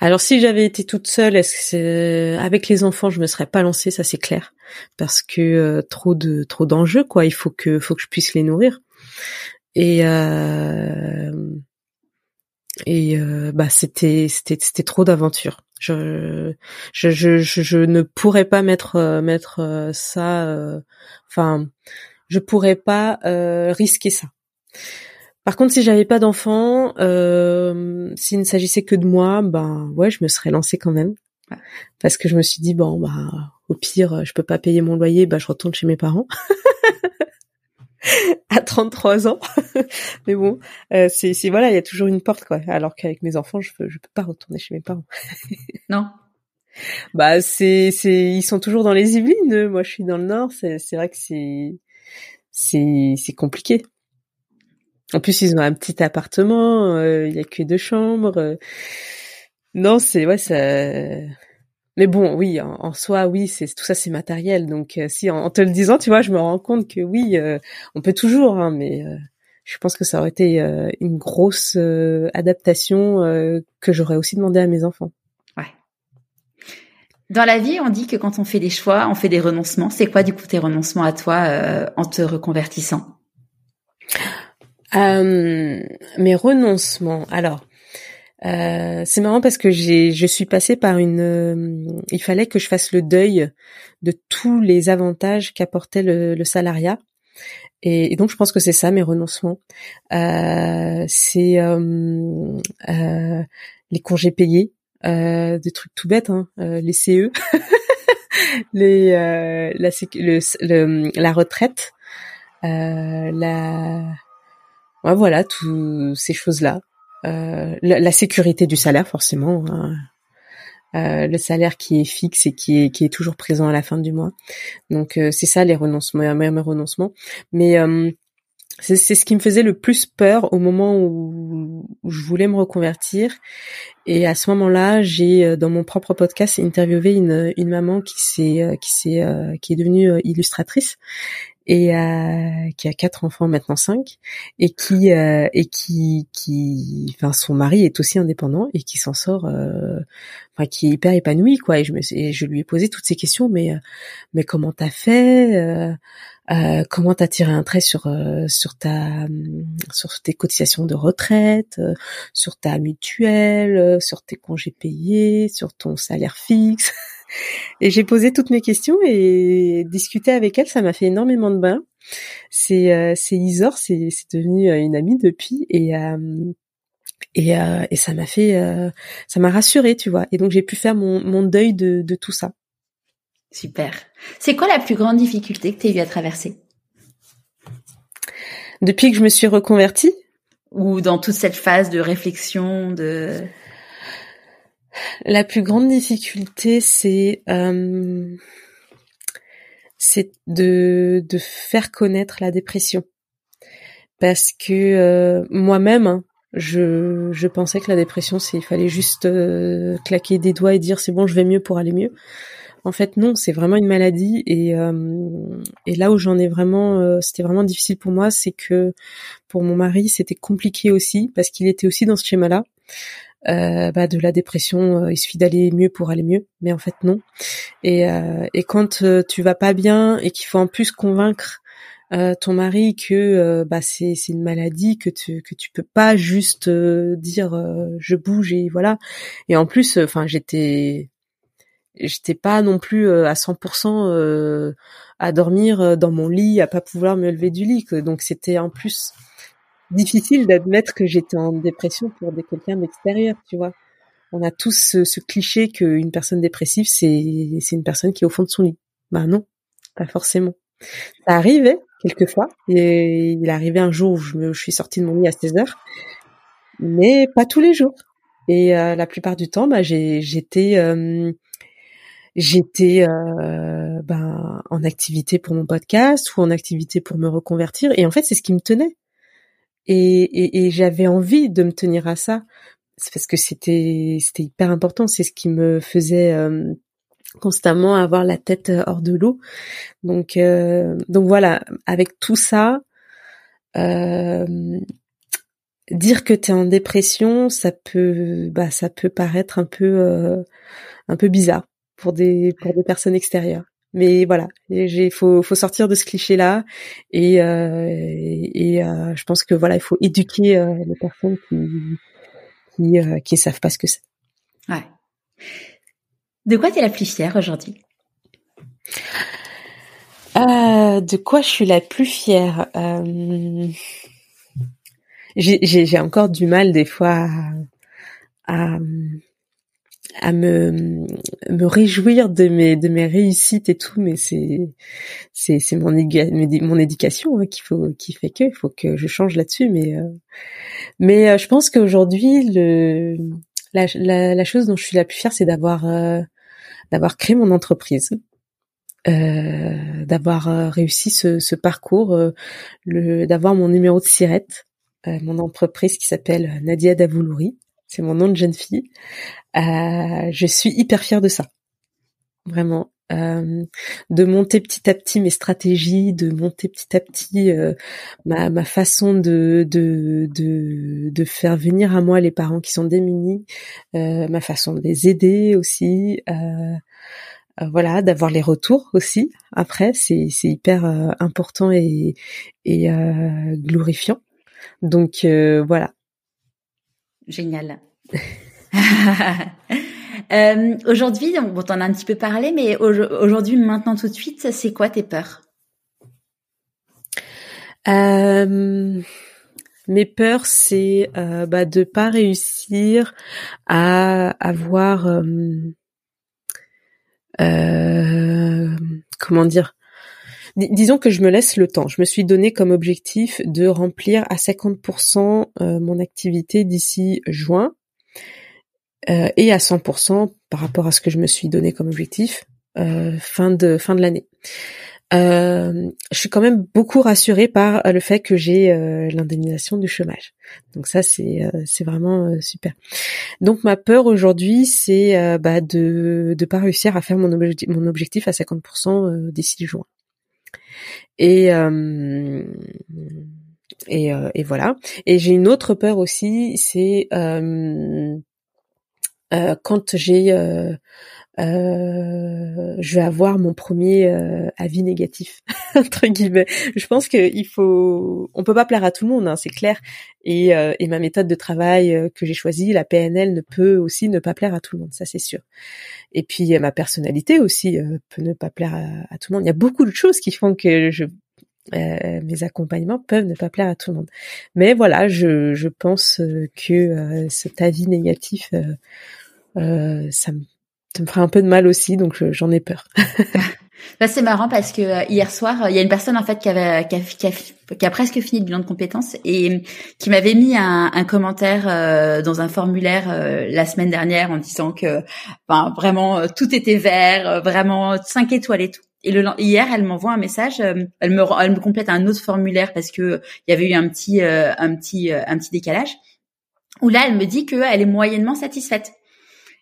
Alors si j'avais été toute seule, est-ce que avec les enfants, je me serais pas lancée, ça c'est clair, parce que euh, trop de trop d'enjeux quoi. Il faut que faut que je puisse les nourrir. Et euh, et euh, bah c'était c'était c'était trop d'aventures. Je, je je, je ne pourrais pas mettre euh, mettre euh, ça enfin je pourrais pas risquer ça. Par contre, si j'avais pas d'enfant, s'il ne s'agissait que de moi, ben ouais, je me serais lancée quand même, parce que je me suis dit bon bah au pire, je peux pas payer mon loyer, bah je retourne chez mes parents. à 33 ans. Mais bon, euh, c'est voilà, il y a toujours une porte quoi. Alors qu'avec mes enfants, je peux je peux pas retourner chez mes parents. non. Bah c'est c'est ils sont toujours dans les Yvelines. Moi, je suis dans le Nord. C'est c'est vrai que c'est c'est c'est compliqué. En plus, ils ont un petit appartement. Euh, il y a que deux chambres. Euh. non, c'est ouais ça mais bon, oui, en, soi, oui, c'est tout ça, c'est matériel. Donc, euh, si en, te le disant, tu vois, je me rends compte que oui, euh, on peut toujours, hein, mais euh, je pense que ça aurait été une grosse adaptation que j'aurais aussi demandé à mes enfants. Ouais. Dans la vie, on dit que quand on fait des choix, on fait des renoncements. C'est quoi, du coup, tes renoncements à toi en te reconvertissant? Mes renoncements. Alors, euh, c'est marrant parce que j'ai, je suis passée par une. Euh, il fallait que je fasse le deuil de tous les avantages qu'apportait le, le salariat. Et, donc je pense que c'est ça mes renoncements. Euh, c'est euh, les congés payés, des trucs tout bêtes, hein, les CE, les la, le, la retraite, la ouais, voilà, toutes ces choses là. Euh, la, sécurité du salaire forcément, hein. euh, le salaire qui est fixe et qui est qui est toujours présent à la fin du mois. Donc euh, c'est ça les renoncements, mes renoncements. Mais c'est ce qui me faisait le plus peur au moment où, où je voulais me reconvertir. Et à ce moment-là, j'ai dans mon propre podcast interviewé une, une maman qui s'est qui s'est qui est devenue illustratrice et euh, qui a quatre enfants maintenant cinq et qui euh, et qui qui enfin son mari est aussi indépendant et qui s'en sort euh, enfin qui est hyper épanoui quoi. Et je me et je lui ai posé toutes ces questions mais mais comment t'as fait euh, comment t'as tiré un trait sur sur ta sur tes cotisations de retraite, sur ta mutuelle, sur tes congés payés, sur ton salaire fixe? Et j'ai posé toutes mes questions et discuter avec elle, ça m'a fait énormément de bien. C'est euh, c'est Isor, c'est c'est devenu euh, une amie depuis et euh, et, euh, et ça m'a fait euh, ça m'a rassurée, tu vois. Et donc j'ai pu faire mon mon deuil de de tout ça. Super. C'est quoi la plus grande difficulté que tu as eu à traverser? Depuis que je me suis reconvertie? Ou dans toute cette phase de réflexion de la plus grande difficulté, c'est euh, c'est de, de faire connaître la dépression. Parce que euh, moi-même, hein, je, je pensais que la dépression, c'est il fallait juste euh, claquer des doigts et dire c'est bon, je vais mieux pour aller mieux. En fait, non, c'est vraiment une maladie et et là où j'en ai vraiment, c'était vraiment difficile pour moi, c'est que pour mon mari, c'était compliqué aussi parce qu'il était aussi dans ce schéma-là. Euh, bah, de la dépression, euh, il suffit d'aller mieux pour aller mieux, mais en fait non. Et, euh, et quand tu vas pas bien et qu'il faut en plus convaincre ton mari que bah c'est une maladie que tu que tu peux pas juste dire je bouge et voilà. Et en plus, enfin j'étais j'étais pas non plus à 100% à dormir dans mon lit, à pas pouvoir me lever du lit. Donc c'était en plus difficile d'admettre que j'étais en dépression pour des quelqu'un d'extérieur, tu vois. On a tous ce, ce cliché qu'une personne dépressive, c'est une personne qui est au fond de son lit. Bah non, pas forcément. Ça arrivait quelquefois. Et il est un jour où je, me, suis sortie de mon lit à 16 heures, mais pas tous les jours. Et euh, la plupart du temps, bah, j'étais euh, j'étais euh, ben, en activité pour mon podcast ou en activité pour me reconvertir. Et en fait, c'est ce qui me tenait et, et, j'avais envie de me tenir à ça. Parce que c'était c'était hyper important. C'est ce qui me faisait euh, constamment avoir la tête euh, hors de l'eau. Donc euh, donc voilà. Avec tout ça dire que tu es en dépression ça peut bah ça peut paraître un peu un peu bizarre pour des pour des personnes extérieures mais voilà, il faut, faut sortir de ce cliché-là et, euh, et, euh, je pense que voilà, il faut éduquer euh, les personnes qui qui, euh, qui savent pas ce que c'est. Ouais. De quoi tu es la plus fière aujourd'hui? Euh, De quoi je suis la plus fière J'ai encore du mal des fois à, à, à me me réjouir de mes de mes réussites et tout mais c'est c'est c'est mon mon éducation hein, qu'il faut qui fait que il faut que je change là-dessus mais euh, mais euh, je pense qu'aujourd'hui le la, la, la chose dont je suis la plus fière c'est d'avoir euh, d'avoir créé mon entreprise. D'avoir réussi ce, ce parcours le d'avoir mon numéro de sirette mon entreprise qui s'appelle Nadia Davoulouri c'est mon nom de jeune fille. Euh, je suis hyper fière de ça, vraiment. Euh, de monter petit à petit mes stratégies, de monter petit à petit euh, ma, ma façon de, de, de, faire venir à moi les parents qui sont démunis, euh, ma façon de les aider aussi, voilà, d'avoir les retours aussi. Après, c'est, c'est hyper important et, et glorifiant. Donc voilà, Génial. euh, aujourd'hui, donc t'en as un petit peu parlé, mais aujourd'hui, maintenant, tout de suite, c'est quoi tes peurs? Euh, Mes peurs, c'est euh, bah, de pas réussir à avoir, euh, comment dire, disons que je me laisse le temps. Je me suis donné comme objectif de remplir à 50% euh, mon activité d'ici juin euh, et à 100% par rapport à ce que je me suis donné comme objectif euh, fin de fin de l'année. je suis quand même beaucoup rassurée par le fait que j'ai l'indemnisation du chômage. Donc ça c'est c'est vraiment super. Donc ma peur aujourd'hui c'est bah, de de pas réussir à faire mon, mon objectif à 50% d'ici juin. Et euh, et, euh, et, voilà. Et j'ai une autre peur aussi, c'est euh, quand j'ai euh, euh, je vais avoir mon premier euh, avis négatif entre guillemets. Je pense qu'il faut, on peut pas plaire à tout le monde, hein, c'est clair. Et, euh, et, ma méthode de travail que j'ai choisie, la PNL, ne peut aussi ne pas plaire à tout le monde, ça c'est sûr. Et puis ma personnalité aussi peut ne pas plaire à, tout le monde. Il y a beaucoup de choses qui font que je mes accompagnements peuvent ne pas plaire à tout le monde. Mais voilà, je, je pense que cet avis négatif, euh, ça me ça me ferait un peu de mal aussi, donc j'en ai peur. Bah, c'est marrant parce que euh, hier soir, il y a une personne en fait qui avait qui a, qui a, presque fini le bilan de compétences et qui m'avait mis un, un commentaire euh, dans un formulaire euh, la semaine dernière en disant que ben, vraiment tout était vert, vraiment cinq étoiles et tout. Et le hier, elle m'envoie un message, elle me elle me complète un autre formulaire parce que il y avait eu un petit un petit un petit décalage. Où là, elle me dit qu'elle est moyennement satisfaite.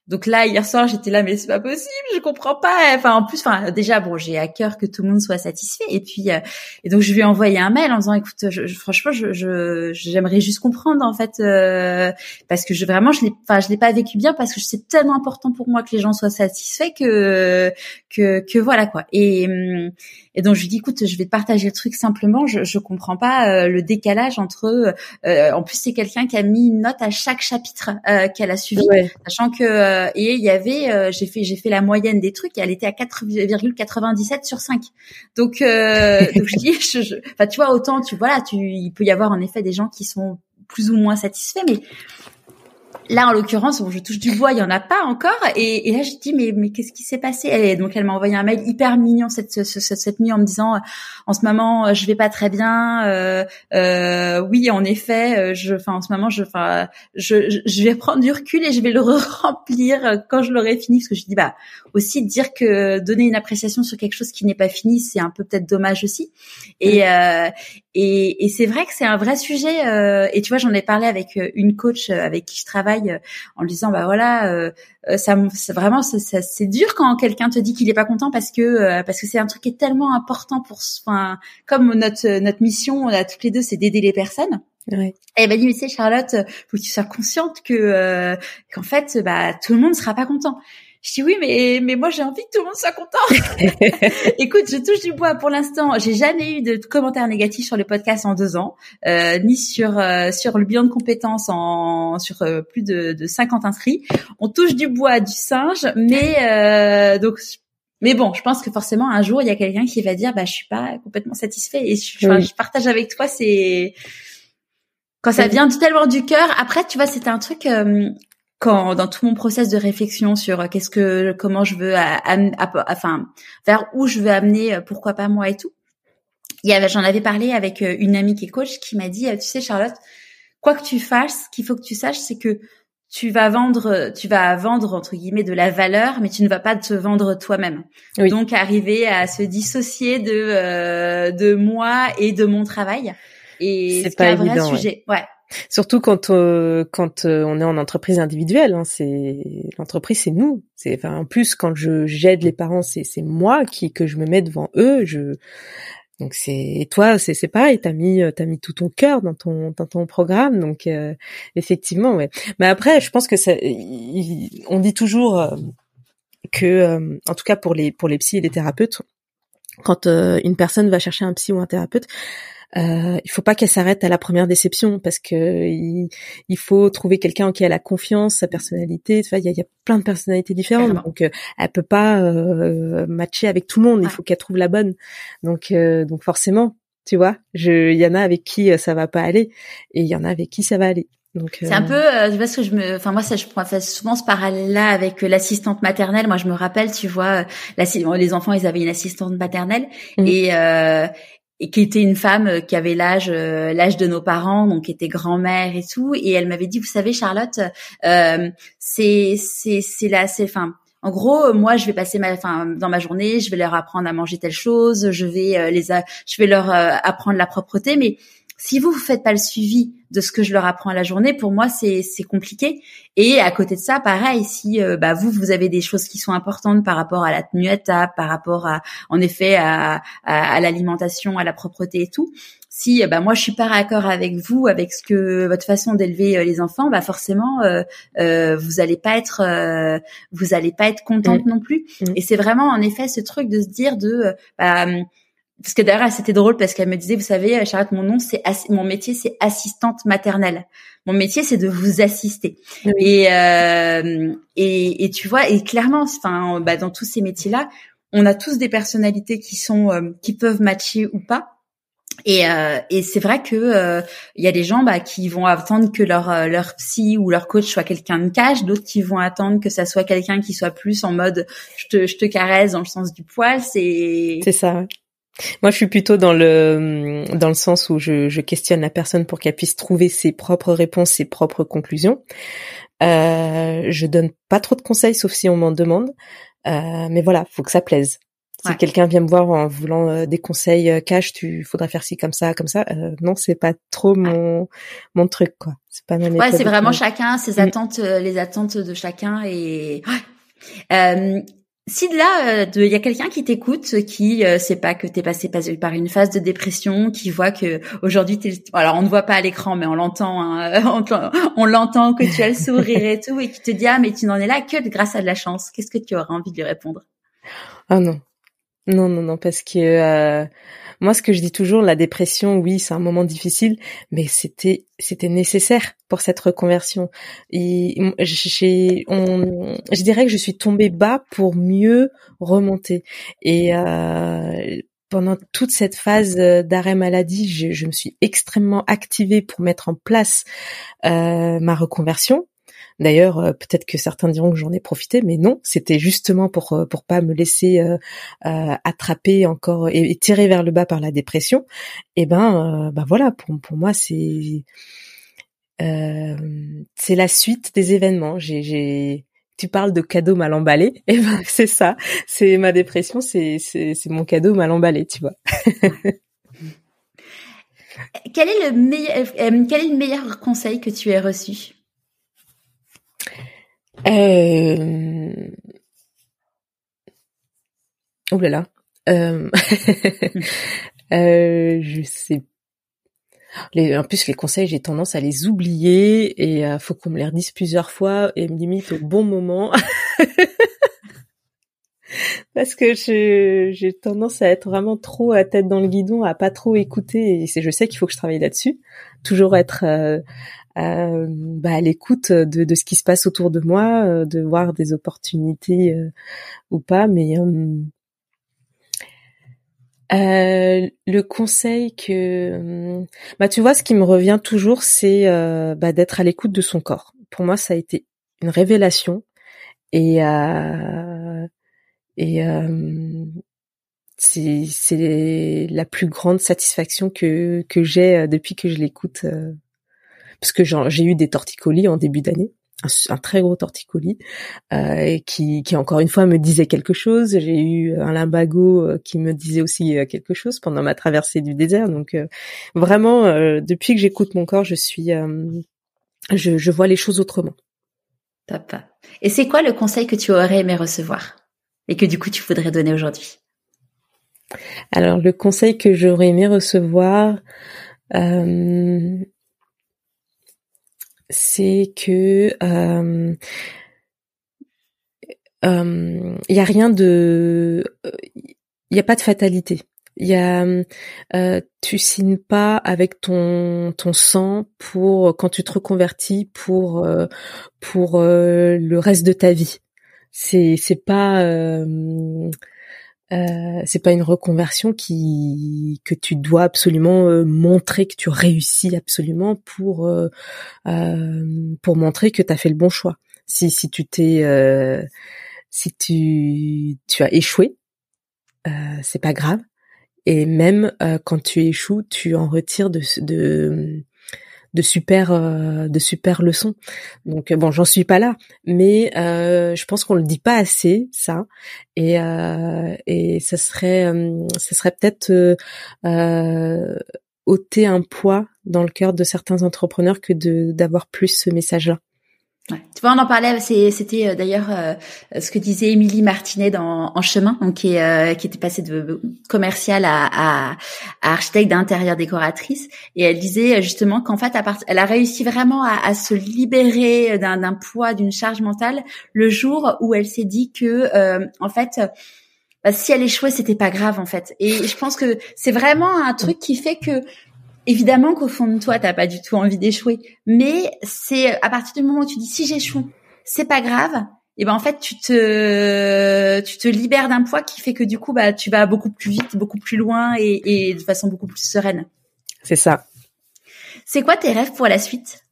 Donc là, hier soir, j'étais là, mais c'est pas possible, je comprends pas. Enfin, en plus, enfin, déjà, bon, j'ai à cœur que tout le monde soit satisfait. Et puis, euh, et donc, je lui ai envoyé un mail en disant, écoute, je, franchement, je, j'aimerais juste comprendre, en fait, euh, parce que je vraiment, je l'ai, enfin, je l'ai pas vécu bien parce que c'est tellement important pour moi que les gens soient satisfaits que, que, que voilà quoi. Et, et donc, je lui dis, écoute, je vais te partager le truc simplement. Je, je comprends pas euh, le décalage entre. en plus, c'est quelqu'un qui a mis une note à chaque chapitre qu'elle a suivi, sachant que euh, et il y avait, euh, j'ai fait, j'ai fait la moyenne des trucs et elle était à 4,97 sur 5. Donc, euh, donc je dis, je, enfin tu vois autant, tu vois là, tu, il peut y avoir en effet des gens qui sont plus ou moins satisfaits, mais Là, en l'occurrence, bon, je touche du bois, il y en a pas encore. Et, et là, je dis mais mais qu'est-ce qui s'est passé? Et donc, elle m'a envoyé un mail hyper mignon cette cette, cette nuit en me disant en ce moment je vais pas très bien. Euh, euh, oui, en effet, euh, je, enfin en ce moment je, enfin je, je vais prendre du recul et je vais le remplir quand je l'aurai fini parce que je dis bah aussi dire que donner une appréciation sur quelque chose qui n'est pas fini, c'est un peu peut-être dommage aussi. Et euh, et, et c'est vrai que c'est un vrai sujet. Euh, et tu vois, j'en ai parlé avec une coach avec qui je travaille euh, en lui disant bah voilà euh, euh, ça c'est vraiment c'est dur quand quelqu'un te dit qu'il est pas content parce que parce que c'est un truc qui est tellement important pour enfin comme notre notre mission à toutes les deux c'est d'aider les personnes Ouais. Et elle m'a dit mais c'est Charlotte, faut que tu sois consciente que qu'en fait bah tout le monde sera pas content. Je dis oui, mais mais moi j'ai envie que tout le monde soit content. Écoute, je touche du bois pour l'instant. J'ai jamais eu de commentaires négatifs sur le podcast en deux ans, euh, ni sur euh, sur le bilan de compétences en sur euh, plus de, de 50 inscrits. On touche du bois du singe, mais euh, donc mais bon, je pense que forcément un jour il y a quelqu'un qui va dire bah je suis pas complètement satisfait et je, je partage avec toi c'est quand ça vient tellement du cœur. Après, tu vois, c'était un truc. Quand dans tout mon process de réflexion sur qu'est-ce que comment je veux enfin vers où je veux amener pourquoi pas moi et tout il y avait j'en avais parlé avec une amie qui est coach qui m'a dit tu sais Charlotte quoi que tu fasses ce qu'il faut que tu saches c'est que tu vas vendre, tu vas vendre entre guillemets de la valeur, mais tu ne vas pas te vendre toi-même. Donc arriver à se dissocier de euh, de moi et de mon travail. Et c'est pas un vrai sujet. Ouais. Surtout quand euh, quand euh, on est en entreprise individuelle, hein, c'est l'entreprise, c'est nous. C'est enfin en plus quand je j'aide les parents, c'est c'est moi qui que je me mets devant eux. Je donc c'est toi, c'est c'est pareil, t'as mis t'as mis tout ton cœur dans ton dans ton programme, donc euh, effectivement, ouais. Mais après, je pense que ça, on dit toujours euh, que, euh, en tout cas pour les pour les psys et les thérapeutes, quand une personne va chercher un psy ou un thérapeute, euh, il faut pas qu'elle s'arrête à la première déception parce que il, faut trouver quelqu'un en qui elle a confiance, sa personnalité. il y a, y a, plein de personnalités différentes, donc euh, elle peut pas euh, matcher avec tout le monde. Il faut qu'elle trouve la bonne. Donc euh, donc forcément, tu vois, il y en a avec qui ça va pas aller et il y en a avec qui ça va aller. Donc, c'est un peu euh, parce que je me enfin moi ça je prends souvent ce parallèle là avec l'assistante maternelle moi je me rappelle tu vois les enfants ils avaient une assistante maternelle mmh. et euh, et qui était une femme euh, qui avait l'âge euh, l'âge de nos parents donc qui était grand-mère et tout. Et elle m'avait dit vous savez Charlotte euh, c'est c'est c'est là c'est enfin en gros, moi, je vais passer ma, enfin, dans ma journée, je vais leur apprendre à manger telle chose, je vais les, je vais leur apprendre la propreté, mais si vous vous faites pas le suivi de ce que je leur apprends à la journée, pour moi c'est c'est compliqué. Et à côté de ça, pareil, si euh, bah vous vous avez des choses qui sont importantes par rapport à la tenue à table, par rapport à en effet à, à, l'alimentation, à la propreté et tout. Si bah moi je suis pas d'accord avec vous, avec ce que votre façon d'élever euh, les enfants, bah forcément euh, euh, vous allez pas être vous allez pas être contente mmh. non plus. Mmh. Et c'est vraiment en effet ce truc de se dire de bah, parce que d'ailleurs c'était drôle parce qu'elle me disait vous savez Charlotte mon nom c'est mon métier c'est assistante maternelle. Mon métier c'est de vous assister. Et, euh, et et tu vois et clairement enfin bah, dans tous ces métiers là on a tous des personnalités qui sont euh, qui peuvent matcher ou pas. Et, euh, et c'est vrai que euh, il y a des gens bah, qui vont attendre que leur euh, leur psy ou leur coach soit quelqu'un de cash, d'autres qui vont attendre que ça soit quelqu'un qui soit plus en mode je te je te caresse dans le sens du poil. C'est c'est ça. Moi, je suis plutôt dans le dans le sens où je, je questionne la personne pour qu'elle puisse trouver ses propres réponses, ses propres conclusions. Euh, je donne pas trop de conseils, sauf si on m'en demande. Euh, mais voilà, faut que ça plaise. Si quelqu'un vient me voir en voulant euh, des conseils euh, cash, tu faudrait faire ci comme ça, comme ça. Euh, non, c'est pas trop mon mon truc, quoi. C'est pas ma Ouais, c'est vraiment chacun ses mm. attentes, les attentes de chacun et. Euh, si de là, il y a quelqu'un qui t'écoute, qui euh, sait pas que t'es passé par une phase de dépression, qui voit que aujourd'hui, alors on ne voit pas à l'écran, mais on l'entend, hein, on l'entend que tu as le sourire et tout, et qui te dit ah mais tu n'en es là que grâce à de la chance. Qu'est-ce que tu auras envie de lui répondre? Ah non, non non non, parce que euh, moi, ce que je dis toujours, la dépression, oui, c'est un moment difficile, mais c'était c'était nécessaire pour cette reconversion. Et je dirais que je suis tombée bas pour mieux remonter. Et euh, pendant toute cette phase d'arrêt maladie, je, je, me suis extrêmement activée pour mettre en place euh, ma reconversion. D'ailleurs, euh, peut-être que certains diront que j'en ai profité, mais non, c'était justement pour euh, pour pas me laisser euh, attraper encore et, tirer vers le bas par la dépression. Et ben, ben voilà, pour pour moi c'est c'est la suite des événements. J'ai tu parles de cadeau mal emballé, et ben c'est ça, c'est ma dépression, c'est c'est c'est mon cadeau mal emballé, tu vois. quel est le meilleur quel est le meilleur conseil que tu aies reçu? Euh... Oh là là. Euh... je sais. En plus, les conseils, j'ai tendance à les oublier et euh, faut qu'on me les redise plusieurs fois et me limite au bon moment. Parce que j'ai tendance à être vraiment trop à tête dans le guidon, à pas trop écouter. Et je sais qu'il faut que je travaille là-dessus. Toujours être euh, euh, bah, à l'écoute de, ce qui se passe autour de moi, euh, de voir des opportunités euh, ou pas. Mais le conseil que, bah, tu vois, ce qui me revient toujours, c'est bah, d'être à l'écoute de son corps. Pour moi, ça a été une révélation et c'est la plus grande satisfaction que que j'ai depuis que je l'écoute parce que j'ai eu des torticolis en début d'année un, très gros torticolis euh, qui, qui encore une fois me disait quelque chose. J'ai eu un limbago euh, qui me disait aussi euh, quelque chose pendant ma traversée du désert. Donc euh, vraiment, depuis que j'écoute mon corps, je suis, je, je vois les choses autrement. Top. Et c'est quoi le conseil que tu aurais aimé recevoir et que du coup tu voudrais donner aujourd'hui? Alors le conseil que j'aurais aimé recevoir. Euh, c'est que euh, euh, y a rien de, il y a pas de fatalité. Il y a, euh, tu signes pas avec ton ton sang pour quand tu te reconvertis pour pour le reste de ta vie. C'est c'est pas euh, c'est pas une reconversion qui que tu dois absolument euh, montrer que tu réussis absolument pour euh, euh pour montrer que tu as fait le bon choix. Si si tu t'es si tu tu as échoué, c'est pas grave. Et même quand tu échoues, tu en retires de de de super euh, de super leçons. Donc bon, j'en suis pas là, mais euh, je pense qu'on le dit pas assez ça, et euh, et ça serait ça serait peut-être ôter un poids dans le cœur de certains entrepreneurs que d'avoir plus ce message-là. Tu vois, on en parlait. C'était euh, d'ailleurs euh, ce que disait Émilie Martinet dans En chemin, donc qui, euh, qui était passée de commerciale à, à, à architecte d'intérieur décoratrice, et elle disait justement qu'en fait, elle a réussi vraiment à, à se libérer d'un poids, d'une charge mentale, le jour où elle s'est dit que, en fait. Bah, si elle échouait, c'était pas grave en fait. Et je pense que c'est vraiment un truc qui fait que évidemment qu'au fond de toi, t'as pas du tout envie d'échouer, mais c'est à partir du moment où tu dis si j'échoue, c'est pas grave. Et ben en fait, tu te tu te libères d'un poids qui fait que du coup, bah tu vas beaucoup plus vite, beaucoup plus loin et, et de façon beaucoup plus sereine. C'est ça. C'est quoi tes rêves pour la suite?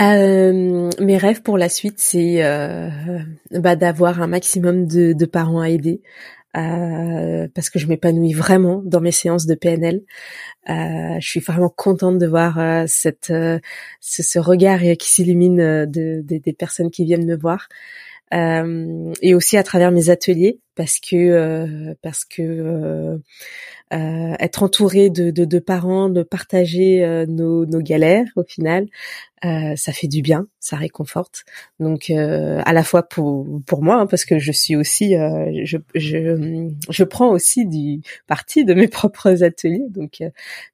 Euh, mes rêves pour la suite, c'est euh, bah, d'avoir un maximum de, de, parents à aider, euh, parce que je m'épanouis vraiment dans mes séances de PNL. Euh, je suis vraiment contente de voir euh, cette, ce, ce, regard qui s'illumine de, des personnes qui viennent me voir. et aussi à travers mes ateliers parce que parce que euh, être entouré de, de, de, parents, de partager euh, nos, nos, galères au final, euh, ça fait du bien, ça réconforte. Donc à la fois pour pour moi, hein, parce que je suis aussi, je, je, je prends aussi du parti de mes propres ateliers. Donc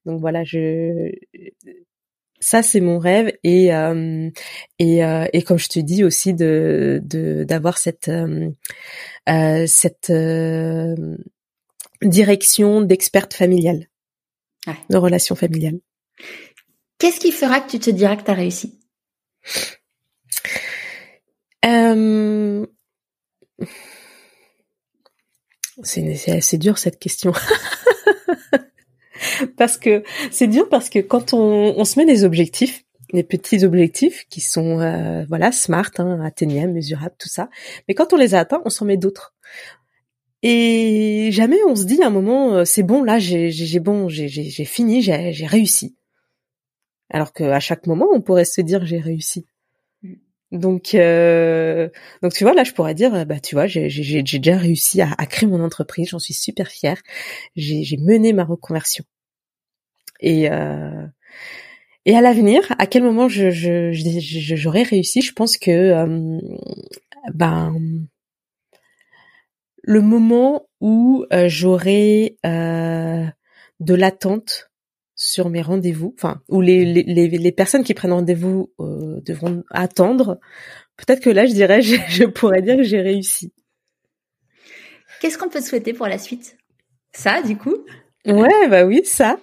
donc voilà, je ça c'est mon rêve et et, et comme je te dis aussi de d'avoir cette cette direction d'experte familiale, de relations familiales. Qu'est-ce qui fera que tu te diras que tu as réussi? Euh... C'est assez dur cette question. parce que c'est dur parce que quand on, on, se met des objectifs, des petits objectifs qui sont euh, voilà smart, hein, atteignables, mesurables, tout ça, mais quand on les a atteints, on s'en met d'autres. Et jamais on se dit à un moment, euh, c'est bon, là, j'ai, j'ai bon, j'ai, j'ai fini, j'ai, j'ai réussi. Alors qu'à chaque moment, on pourrait se dire, j'ai réussi. Mm. Donc, euh, donc tu vois, là, je pourrais dire, bah, tu vois, j'ai, j'ai, j'ai déjà réussi à, à, créer mon entreprise, j'en suis super fière. J'ai, j'ai mené ma reconversion. Et euh, et à l'avenir, à quel moment je, je, j'aurais réussi Je pense que, euh, ben le moment où euh, j'aurai euh, de l'attente sur mes rendez-vous, enfin où les, les, les, personnes qui prennent rendez-vous euh, devront attendre, peut-être que là je dirais je, je pourrais dire que j'ai réussi. Qu'est-ce qu'on peut souhaiter pour la suite? Ça, du coup? Ouais, bah oui, ça.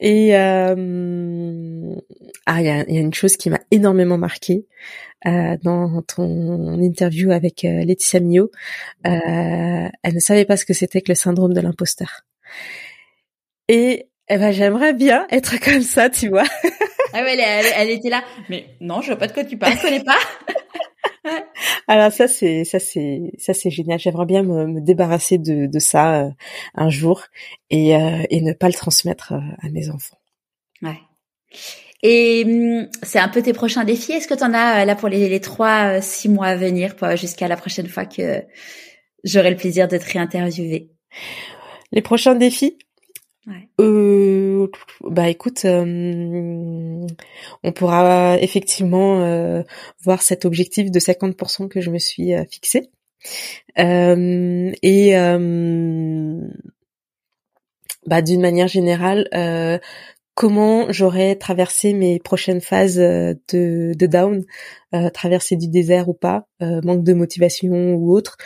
Et euh, ah, il y a, y a, une chose qui m'a énormément marqué euh, dans ton interview avec euh, Laetitia Mio. Euh, elle ne savait pas ce que c'était que le syndrome de l'imposteur. Et eh ben j'aimerais bien être comme ça, tu vois. ah ouais, elle, elle, était là. Mais non, je vois pas de quoi tu parles, je connais pas. Alors ça c'est ça c'est ça c'est génial. J'aimerais bien me, me, débarrasser de, de ça euh, un jour et euh, et ne pas le transmettre euh, à mes enfants. Ouais. Et hum, c'est un peu tes prochains défis. Est-ce que tu en as là pour les, les trois six mois à venir, jusqu'à la prochaine fois que j'aurai le plaisir de te réinterviewer Les prochains défis? Ouais. Euh, bah écoute, euh, on pourra effectivement euh, voir cet objectif de 50% que je me suis euh, fixé. et bah d'une manière générale, comment j'aurais traversé mes prochaines phases de, de down, traverser du désert ou pas, manque de motivation ou autre.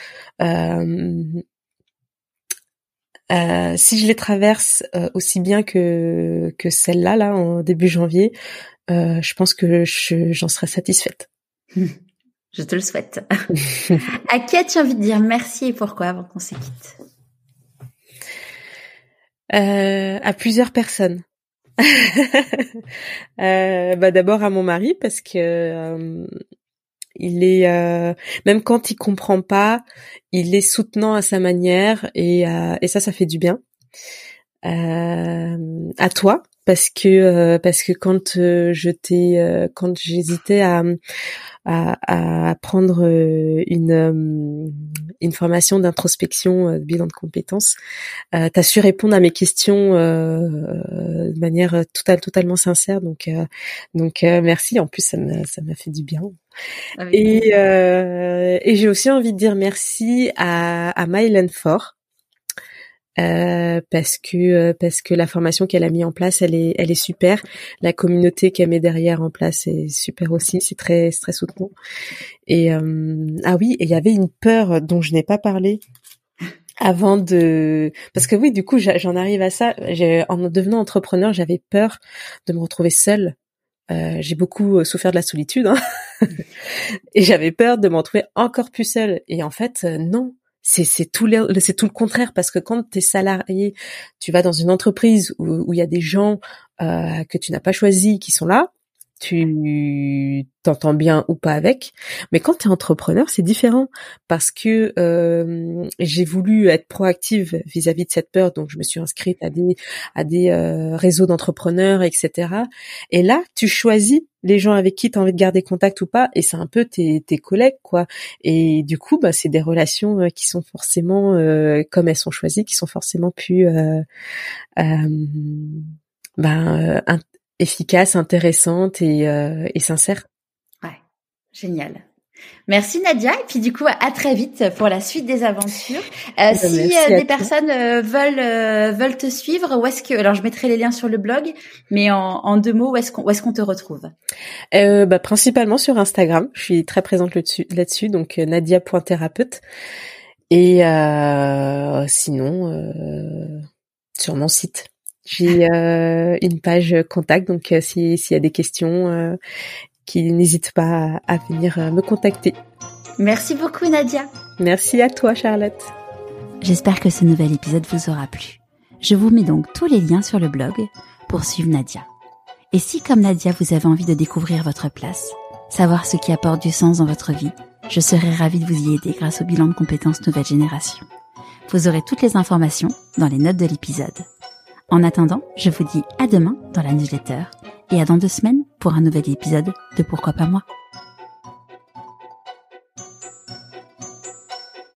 Euh, si je les traverse euh, aussi bien que que celle-là là en début janvier, euh, je pense que j'en serai satisfaite. Je te le souhaite. à qui as-tu envie de dire merci et pourquoi avant qu'on se quitte? À plusieurs personnes. bah d'abord à mon mari parce que il est euh, même quand il comprend pas, il est soutenant à sa manière et, euh, et ça, ça fait du bien. Euh, à toi parce que euh, parce que quand euh, je t'ai euh, quand j'hésitais à, à, à prendre une une formation d'introspection de bilan de compétences euh, tu as su répondre à mes questions de manière totale totalement sincère. Donc donc merci. En plus ça m'a ça m'a fait du bien. Et et j'ai aussi envie de dire merci à à Mylan Fort euh, parce que euh, parce que la formation qu'elle a mis en place, elle est elle est super. La communauté qu'elle met derrière en place est super aussi. C'est très très soutenant. Et euh, ah oui, et il y avait une peur dont je n'ai pas parlé avant de parce que oui, du coup, j'en arrive à ça. En devenant entrepreneur, j'avais peur de me retrouver seule. j'ai beaucoup souffert de la solitude hein et j'avais peur de me retrouver encore plus seule. Et en fait, non c'est tout le contraire parce que quand tu es salarié, tu vas dans une entreprise où il y a des gens euh, que tu n'as pas choisis qui sont là, tu t'entends bien ou pas avec. Mais quand tu es entrepreneur, c'est différent parce que euh, j'ai voulu être proactive vis-à-vis de cette peur, donc je me suis inscrite à des à des euh, réseaux d'entrepreneurs, etc. Et là, tu choisis les gens avec qui tu as envie de garder contact ou pas, et c'est un peu tes, tes collègues, quoi. Et du coup, bah, c'est des relations euh, qui sont forcément, comme elles sont choisies, qui sont forcément plus ben, efficace, intéressante et, euh, et sincère. Ouais, génial. Merci Nadia et puis du coup à très vite pour la suite des aventures. Euh, eh ben, si euh, des personnes euh, veulent euh, veulent te suivre, où est-ce que alors je mettrai les liens sur le blog, mais en, en deux mots où est-ce qu'on où est-ce qu'on te retrouve? Bah, principalement sur Instagram. Je suis très présente là-dessus, là-dessus donc nadia.thérapeute et sinon sur mon site j'ai euh, une page contact, donc euh, s'il y a des questions, euh, qui n'hésitent pas à, venir me contacter. Merci beaucoup Nadia. Merci à toi Charlotte. J'espère que ce nouvel épisode vous aura plu. Je vous mets donc tous les liens sur le blog pour suivre Nadia. Et si comme Nadia vous avez envie de découvrir votre place, savoir ce qui apporte du sens dans votre vie, je serai ravie de vous y aider grâce au bilan de compétences nouvelle génération. Vous aurez toutes les informations dans les notes de l'épisode. En attendant, je vous dis à demain dans la newsletter et à dans deux semaines pour un nouvel épisode de Pourquoi pas moi.